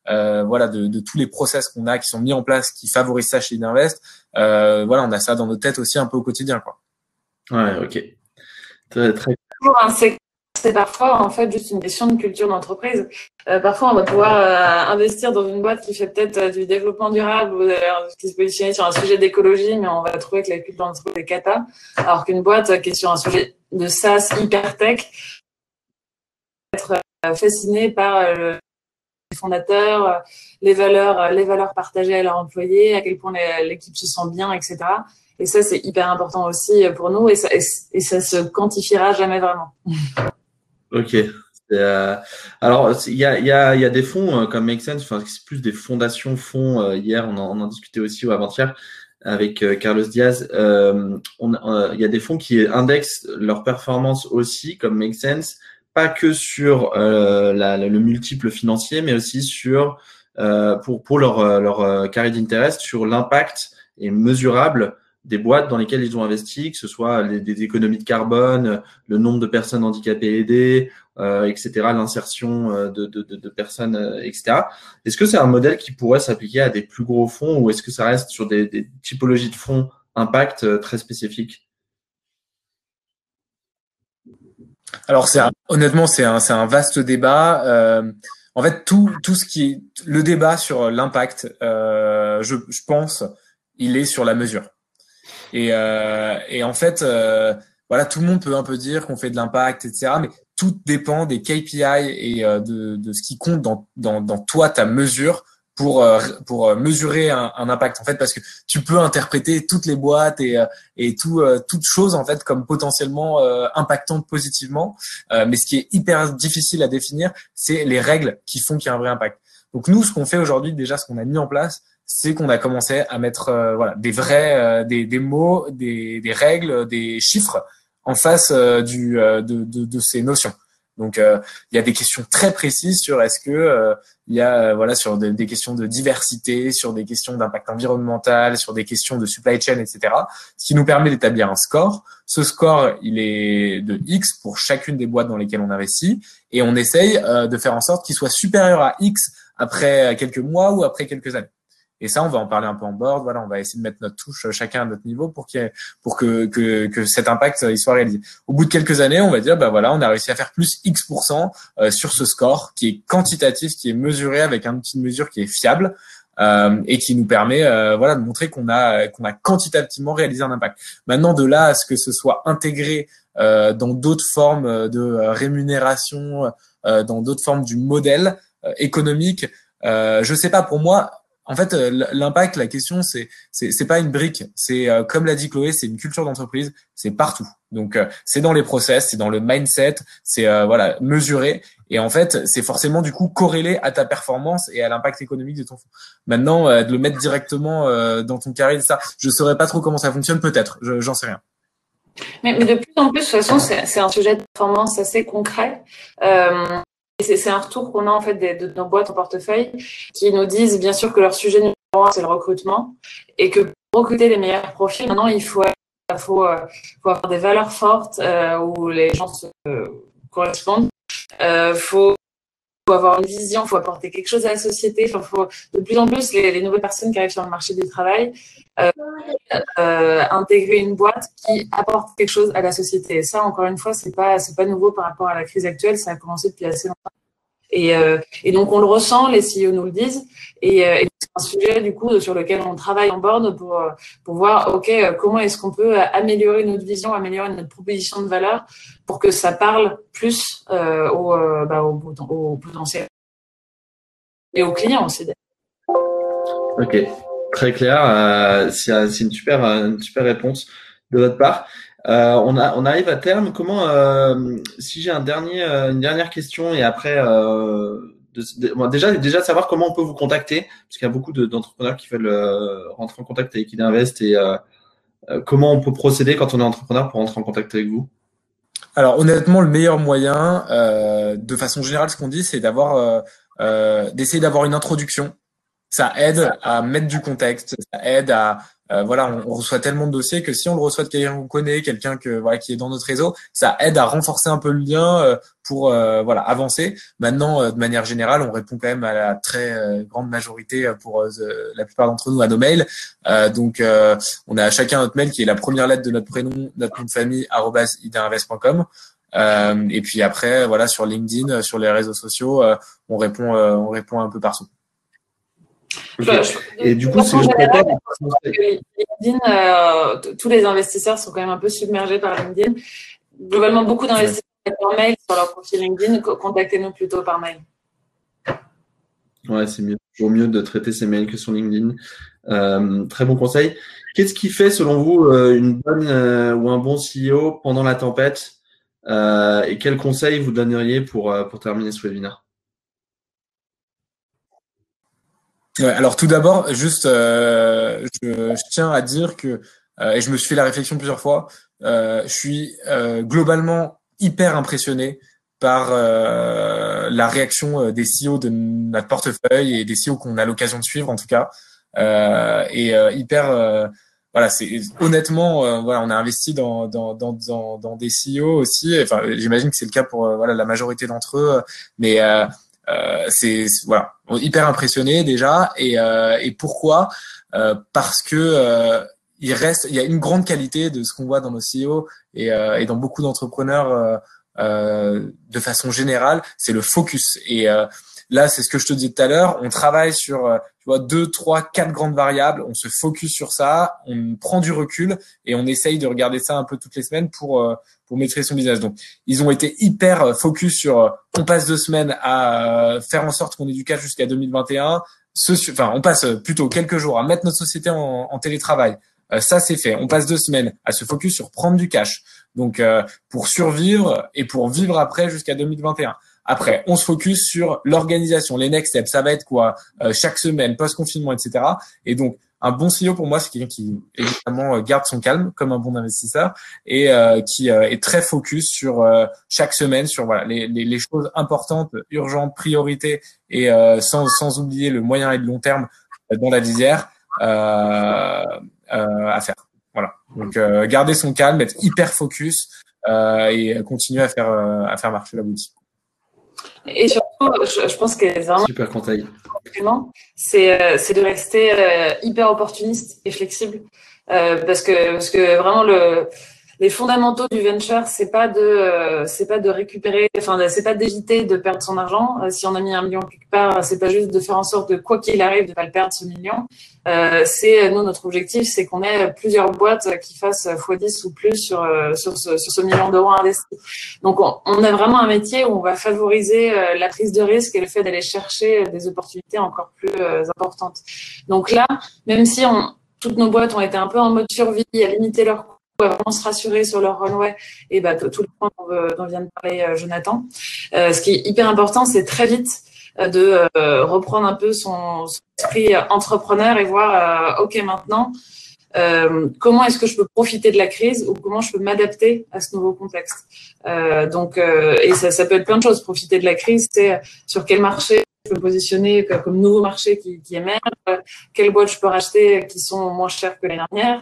C: euh, voilà de, de, tous les process qu'on a qui sont mis en place qui favorisent ça chez Idinvest. Euh, voilà, on a ça dans nos têtes aussi un peu au quotidien, quoi.
A: Ouais, ok. Très, très
B: c'est parfois en fait juste une question de culture d'entreprise. Euh, parfois, on va pouvoir euh, investir dans une boîte qui fait peut-être euh, du développement durable ou qui se positionne sur un sujet d'écologie, mais on va trouver que la culture d'entreprise est cata. Alors qu'une boîte qui est sur un sujet de SaaS hyper tech être fascinée par le fondateurs, les valeurs, les valeurs partagées à leurs employés, à quel point l'équipe se sent bien, etc. Et ça, c'est hyper important aussi pour nous et ça, et ça se quantifiera jamais vraiment.
A: Ok, Euh, alors, il y a, y, a, y a des fonds comme Make Sense, enfin, c'est plus des fondations fonds. hier, on en, on en discutait aussi ou avant-hier avec Carlos Diaz. Il y a des fonds qui indexent leur performance aussi, comme Make Sense, pas que sur la, le multiple financier, mais aussi sur pour, pour leur, leur carré d'intérêt, sur l'impact et mesurable des boîtes dans lesquelles ils ont investi, que ce soit des économies de carbone, le nombre de personnes handicapées aidées, euh, etc., l'insertion euh, de, personnes, euh, etc. Est-ce que c'est un modèle qui pourrait s'appliquer à des plus gros fonds ou est-ce que ça reste sur des, typologies de fonds impact très spécifiques?
C: Alors, honnêtement, c'est un, vaste débat. En fait, tout, ce qui est le débat sur l'impact, je pense, il est sur la mesure. Et, euh, et en fait, euh, voilà, tout le monde peut un peu dire qu'on fait de l'impact, etc. Mais tout dépend des KPI et euh, de, de ce qui compte dans, dans, dans toi, ta mesure pour pour mesurer un, un, impact en fait parce que tu peux interpréter toutes les boîtes et et tout toutes choses en fait comme potentiellement impactantes positivement mais ce qui est hyper difficile à définir c'est les règles qui font qu'il y a un vrai impact donc nous ce qu'on fait aujourd'hui déjà ce qu'on a mis en place c'est qu'on a commencé à mettre euh, voilà des vrais euh, des, des, mots, des, des, règles, des chiffres en face euh, du de, de, de, ces notions. Donc il y a des questions très précises sur est-ce que il y a voilà sur des, des, questions de diversité, sur des questions d'impact environnemental, sur des questions de supply chain, etc. Ce qui nous permet d'établir un score. Ce score, il est de X pour chacune des boîtes dans lesquelles on investit, et on essaye de faire en sorte qu'il soit supérieur à X après quelques mois ou après quelques années. Et ça, on va en parler un peu en board. Voilà, on va essayer de mettre notre touche euh, chacun à notre niveau pour qu'il pour que, que, que cet impact euh, il soit réalisé. Au bout de quelques années, on va dire, bah voilà, on a réussi à faire plus X euh, sur ce score qui est quantitatif, qui est mesuré avec un outil de mesure qui est fiable. Euh, et qui nous permet euh, voilà de montrer qu'on a qu'on a quantitativement réalisé un impact. Maintenant de là à ce que ce soit intégré euh, dans d'autres formes de rémunération, dans d'autres formes du modèle économique, je sais pas pour moi en fait, euh, l'impact, la question, c'est c'est pas une brique. C'est euh, comme l'a dit Chloé, c'est une culture d'entreprise. C'est partout. Donc euh, c'est dans les process, c'est dans le mindset, c'est voilà mesuré. Et en fait, c'est forcément du coup corrélé à ta performance et à l'impact économique de ton fonds. Maintenant, de le mettre directement dans ton carré, ça, je saurais pas trop comment ça fonctionne. Peut-être, j'en sais rien.
B: Mais, mais, de plus en plus, de toute façon, c'est un sujet de performance assez concret. Euh, c'est un retour qu'on a en fait de, nos boîtes en portefeuille qui nous disent bien sûr que leur sujet numéro un c'est le recrutement et que pour recruter les meilleurs profils, maintenant il faut, euh, faut avoir des valeurs fortes euh, où les gens se euh, correspondent. Euh, faut avoir une vision, faut apporter quelque chose à la société. Faut de plus en plus les, les nouvelles personnes qui arrivent sur le marché du travail euh, intégrer une boîte qui apporte quelque chose à la société. Ça, encore une fois, c'est pas c'est pas nouveau par rapport à la crise actuelle. Ça a commencé depuis assez longtemps. Et, euh, et donc on le ressent, les CEO nous le disent, et, euh, et c'est un sujet du coup sur lequel on travaille en board pour pour voir ok comment est-ce qu'on peut améliorer notre vision, améliorer notre proposition de valeur pour que ça parle plus euh, au, bah, au, au potentiel et aux clients aussi.
A: Ok, Très clair. Euh, c'est une super, une super réponse de votre part. Euh, on, arrive à terme. Comment, euh, si j'ai un dernier, une dernière question et après, de, déjà, déjà savoir comment on peut vous contacter, parce qu'il y a beaucoup d'entrepreneurs qui veulent rentrer en contact avec Idinvest et comment on peut procéder quand on est entrepreneur pour rentrer en contact avec vous?
C: Alors honnêtement, le meilleur moyen, de façon générale, ce qu'on dit, c'est d'avoir, d'essayer d'avoir une introduction ça aide à mettre du contexte, ça aide à euh, voilà, on, reçoit tellement de dossiers que si on le reçoit de quelqu'un qu'on connaît, quelqu'un que voilà qui est dans notre réseau, ça aide à renforcer un peu le lien euh, pour euh, voilà avancer. Maintenant, de manière générale, on répond quand même à la très grande majorité pour la plupart d'entre nous à nos mails. donc, on a chacun notre mail qui est la première lettre de notre prénom, notre nom de famille @idinvest.com. et puis après, voilà, sur LinkedIn, sur les réseaux sociaux, on répond, on répond un peu partout
B: et du coup, je LinkedIn, euh, tous les investisseurs sont quand même un peu submergés par LinkedIn. Globalement, beaucoup d'investisseurs par mail sur leur profil LinkedIn. Contactez-nous plutôt par mail.
A: Ouais, c'est mieux. Toujours mieux de traiter ces mails que sur LinkedIn. Euh, très bon conseil. Qu'est-ce qui fait, selon vous, euh, une bonne ou un bon CEO pendant la tempête et quels conseils vous donneriez pour, pour terminer ce webinaire
C: alors tout d'abord, juste, je, je, tiens à dire que, et je me suis fait la réflexion plusieurs fois, je suis globalement hyper impressionné par euh, la réaction euh, des CEO de notre portefeuille et des CEO qu'on a l'occasion de suivre en tout cas. Euh, et euh, hyper, euh, voilà, c'est honnêtement, voilà, on a investi dans dans dans dans, dans des CEO aussi. Enfin, j'imagine que c'est le cas pour voilà la majorité d'entre eux, mais c'est voilà hyper impressionné déjà. Et et pourquoi? Parce que il reste, il y a une grande qualité de ce qu'on voit dans nos CEO et, et dans beaucoup d'entrepreneurs euh, de façon générale, c'est le focus. Et euh, là, c'est ce que je te disais tout à l'heure. On travaille sur euh, tu vois deux, trois, quatre grandes variables. On se focus sur ça. On prend du recul et on essaye de regarder ça un peu toutes les semaines pour pour maîtriser son business. Donc, ils ont été hyper focus sur. on passe deux semaines à faire en sorte qu'on ait du cash jusqu'à 2021. Ce, enfin, on passe plutôt quelques jours à mettre notre société en, en télétravail. ça, c'est fait. On passe deux semaines à se focus sur prendre du cash. Donc euh, pour survivre et pour vivre après jusqu'à 2021. Après, on se focus sur l'organisation, les next steps. Ça va être quoi? Euh, chaque semaine, post-confinement, etc. Et donc, un bon CEO pour moi, c'est quelqu'un qui évidemment euh, garde son calme comme un bon investisseur et qui est très focus sur chaque semaine, sur voilà les, les, les, choses importantes, urgentes, priorités et sans, sans oublier le moyen et le long terme dans la visière à faire. Voilà. Donc euh, garder son calme, être hyper focus euh, et continuer à faire euh, à faire marcher la boutique.
B: Je, pense que vraiment
A: super conseil.
B: C'est c'est de rester hyper opportuniste et flexible parce que parce que vraiment le les fondamentaux du venture, c'est pas de, euh, c'est pas de récupérer, enfin, c'est pas d'éviter de perdre son argent. Euh, si on a mis un million quelque part, c'est pas juste de faire en sorte de quoi qu'il arrive de pas le perdre ce million. Euh, c'est nous notre objectif, c'est qu'on ait plusieurs boîtes qui fassent x10 ou plus sur sur ce, sur ce million d'euros investis. Donc on, on, a vraiment un métier où on va favoriser la prise de risque et le fait d'aller chercher des opportunités encore plus importantes. Donc là, même si on, toutes nos boîtes ont été un peu en mode survie, à limiter leurs vraiment se rassurer sur leur runway et bah, tout le point dont, vient de parler euh, Jonathan. Euh, ce qui est hyper important, c'est très vite euh, de reprendre un peu son, esprit entrepreneur et voir, OK, maintenant, comment est-ce que je peux profiter de la crise ou comment je peux m'adapter à ce nouveau contexte. donc, et ça, ça, peut être plein de choses. Profiter de la crise, c'est sur quel marché positionner comme nouveau marché qui, émerge, quelles boîtes je peux racheter qui sont moins chères que les dernières,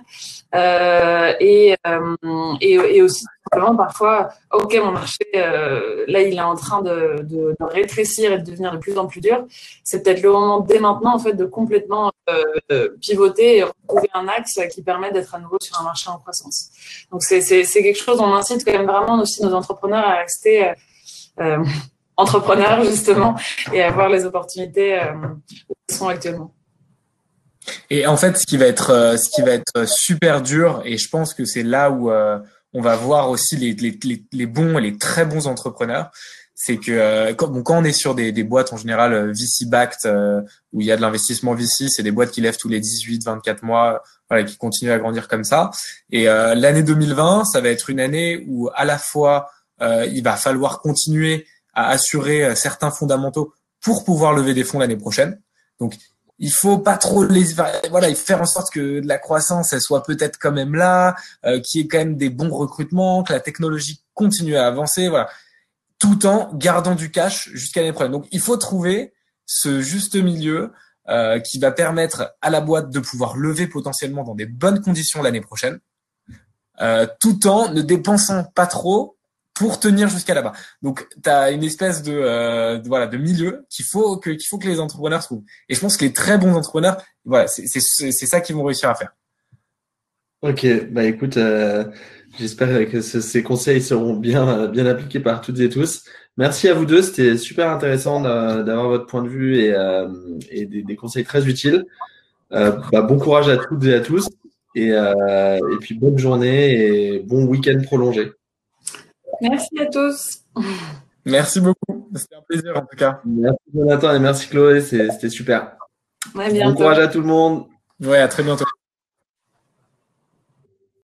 B: euh, et, euh, et, aussi simplement parfois, ok, mon marché, euh, là, il est en train de, rétrécir et de devenir de plus en plus dur. C'est peut-être le moment dès maintenant, en fait, de complètement euh, pivoter et retrouver un axe qui permet d'être à nouveau sur un marché en croissance. Donc, c'est quelque chose, on incite quand même vraiment aussi nos entrepreneurs à rester euh, entrepreneurs justement et avoir les opportunités euh, où sont actuellement.
C: Et en fait, ce qui va être, euh, ce qui va être super dur, et je pense que c'est là où euh, on va voir aussi les, les, les, bons et les très bons entrepreneurs, c'est que quand, quand on est sur des, des boîtes en général VC-backed, où il y a de l'investissement VC, c'est des boîtes qui lèvent tous les 18, 24 mois, voilà, qui continuent à grandir comme ça. Et l'année 2020, ça va être une année où à la fois il va falloir continuer à assurer euh, certains fondamentaux pour pouvoir lever des fonds l'année prochaine. Donc, il faut pas trop les voilà, il faut faire en sorte que la croissance elle soit peut-être quand même là, euh, qu'il y ait quand même des bons recrutements, que la technologie continue à avancer, voilà, tout en gardant du cash jusqu'à l'année prochaine. Donc, il faut trouver ce juste milieu euh, qui va permettre à la boîte de pouvoir lever potentiellement dans des bonnes conditions l'année prochaine, euh, tout en ne dépensant pas trop pour tenir jusqu'à là-bas. Donc, tu as une espèce euh, de, voilà de milieu qu'il faut que qu'il faut que les entrepreneurs trouvent. Et je pense que les très bons entrepreneurs, voilà, c'est c'est ça qu'ils vont réussir à faire.
A: Ok, bah écoute, euh, j'espère que ces conseils seront bien bien appliqués par toutes et tous. Merci à vous deux, c'était super intéressant d'avoir votre point de vue et, euh, et des, conseils très utiles. bah, bon courage à toutes et à tous et, et puis bonne journée et bon week-end prolongé.
B: Merci à tous.
C: Merci beaucoup. C'était un plaisir en tout cas.
A: Merci Jonathan et merci Chloé. C'était super. bon courage à tout le monde.
C: Ouais, à très bientôt.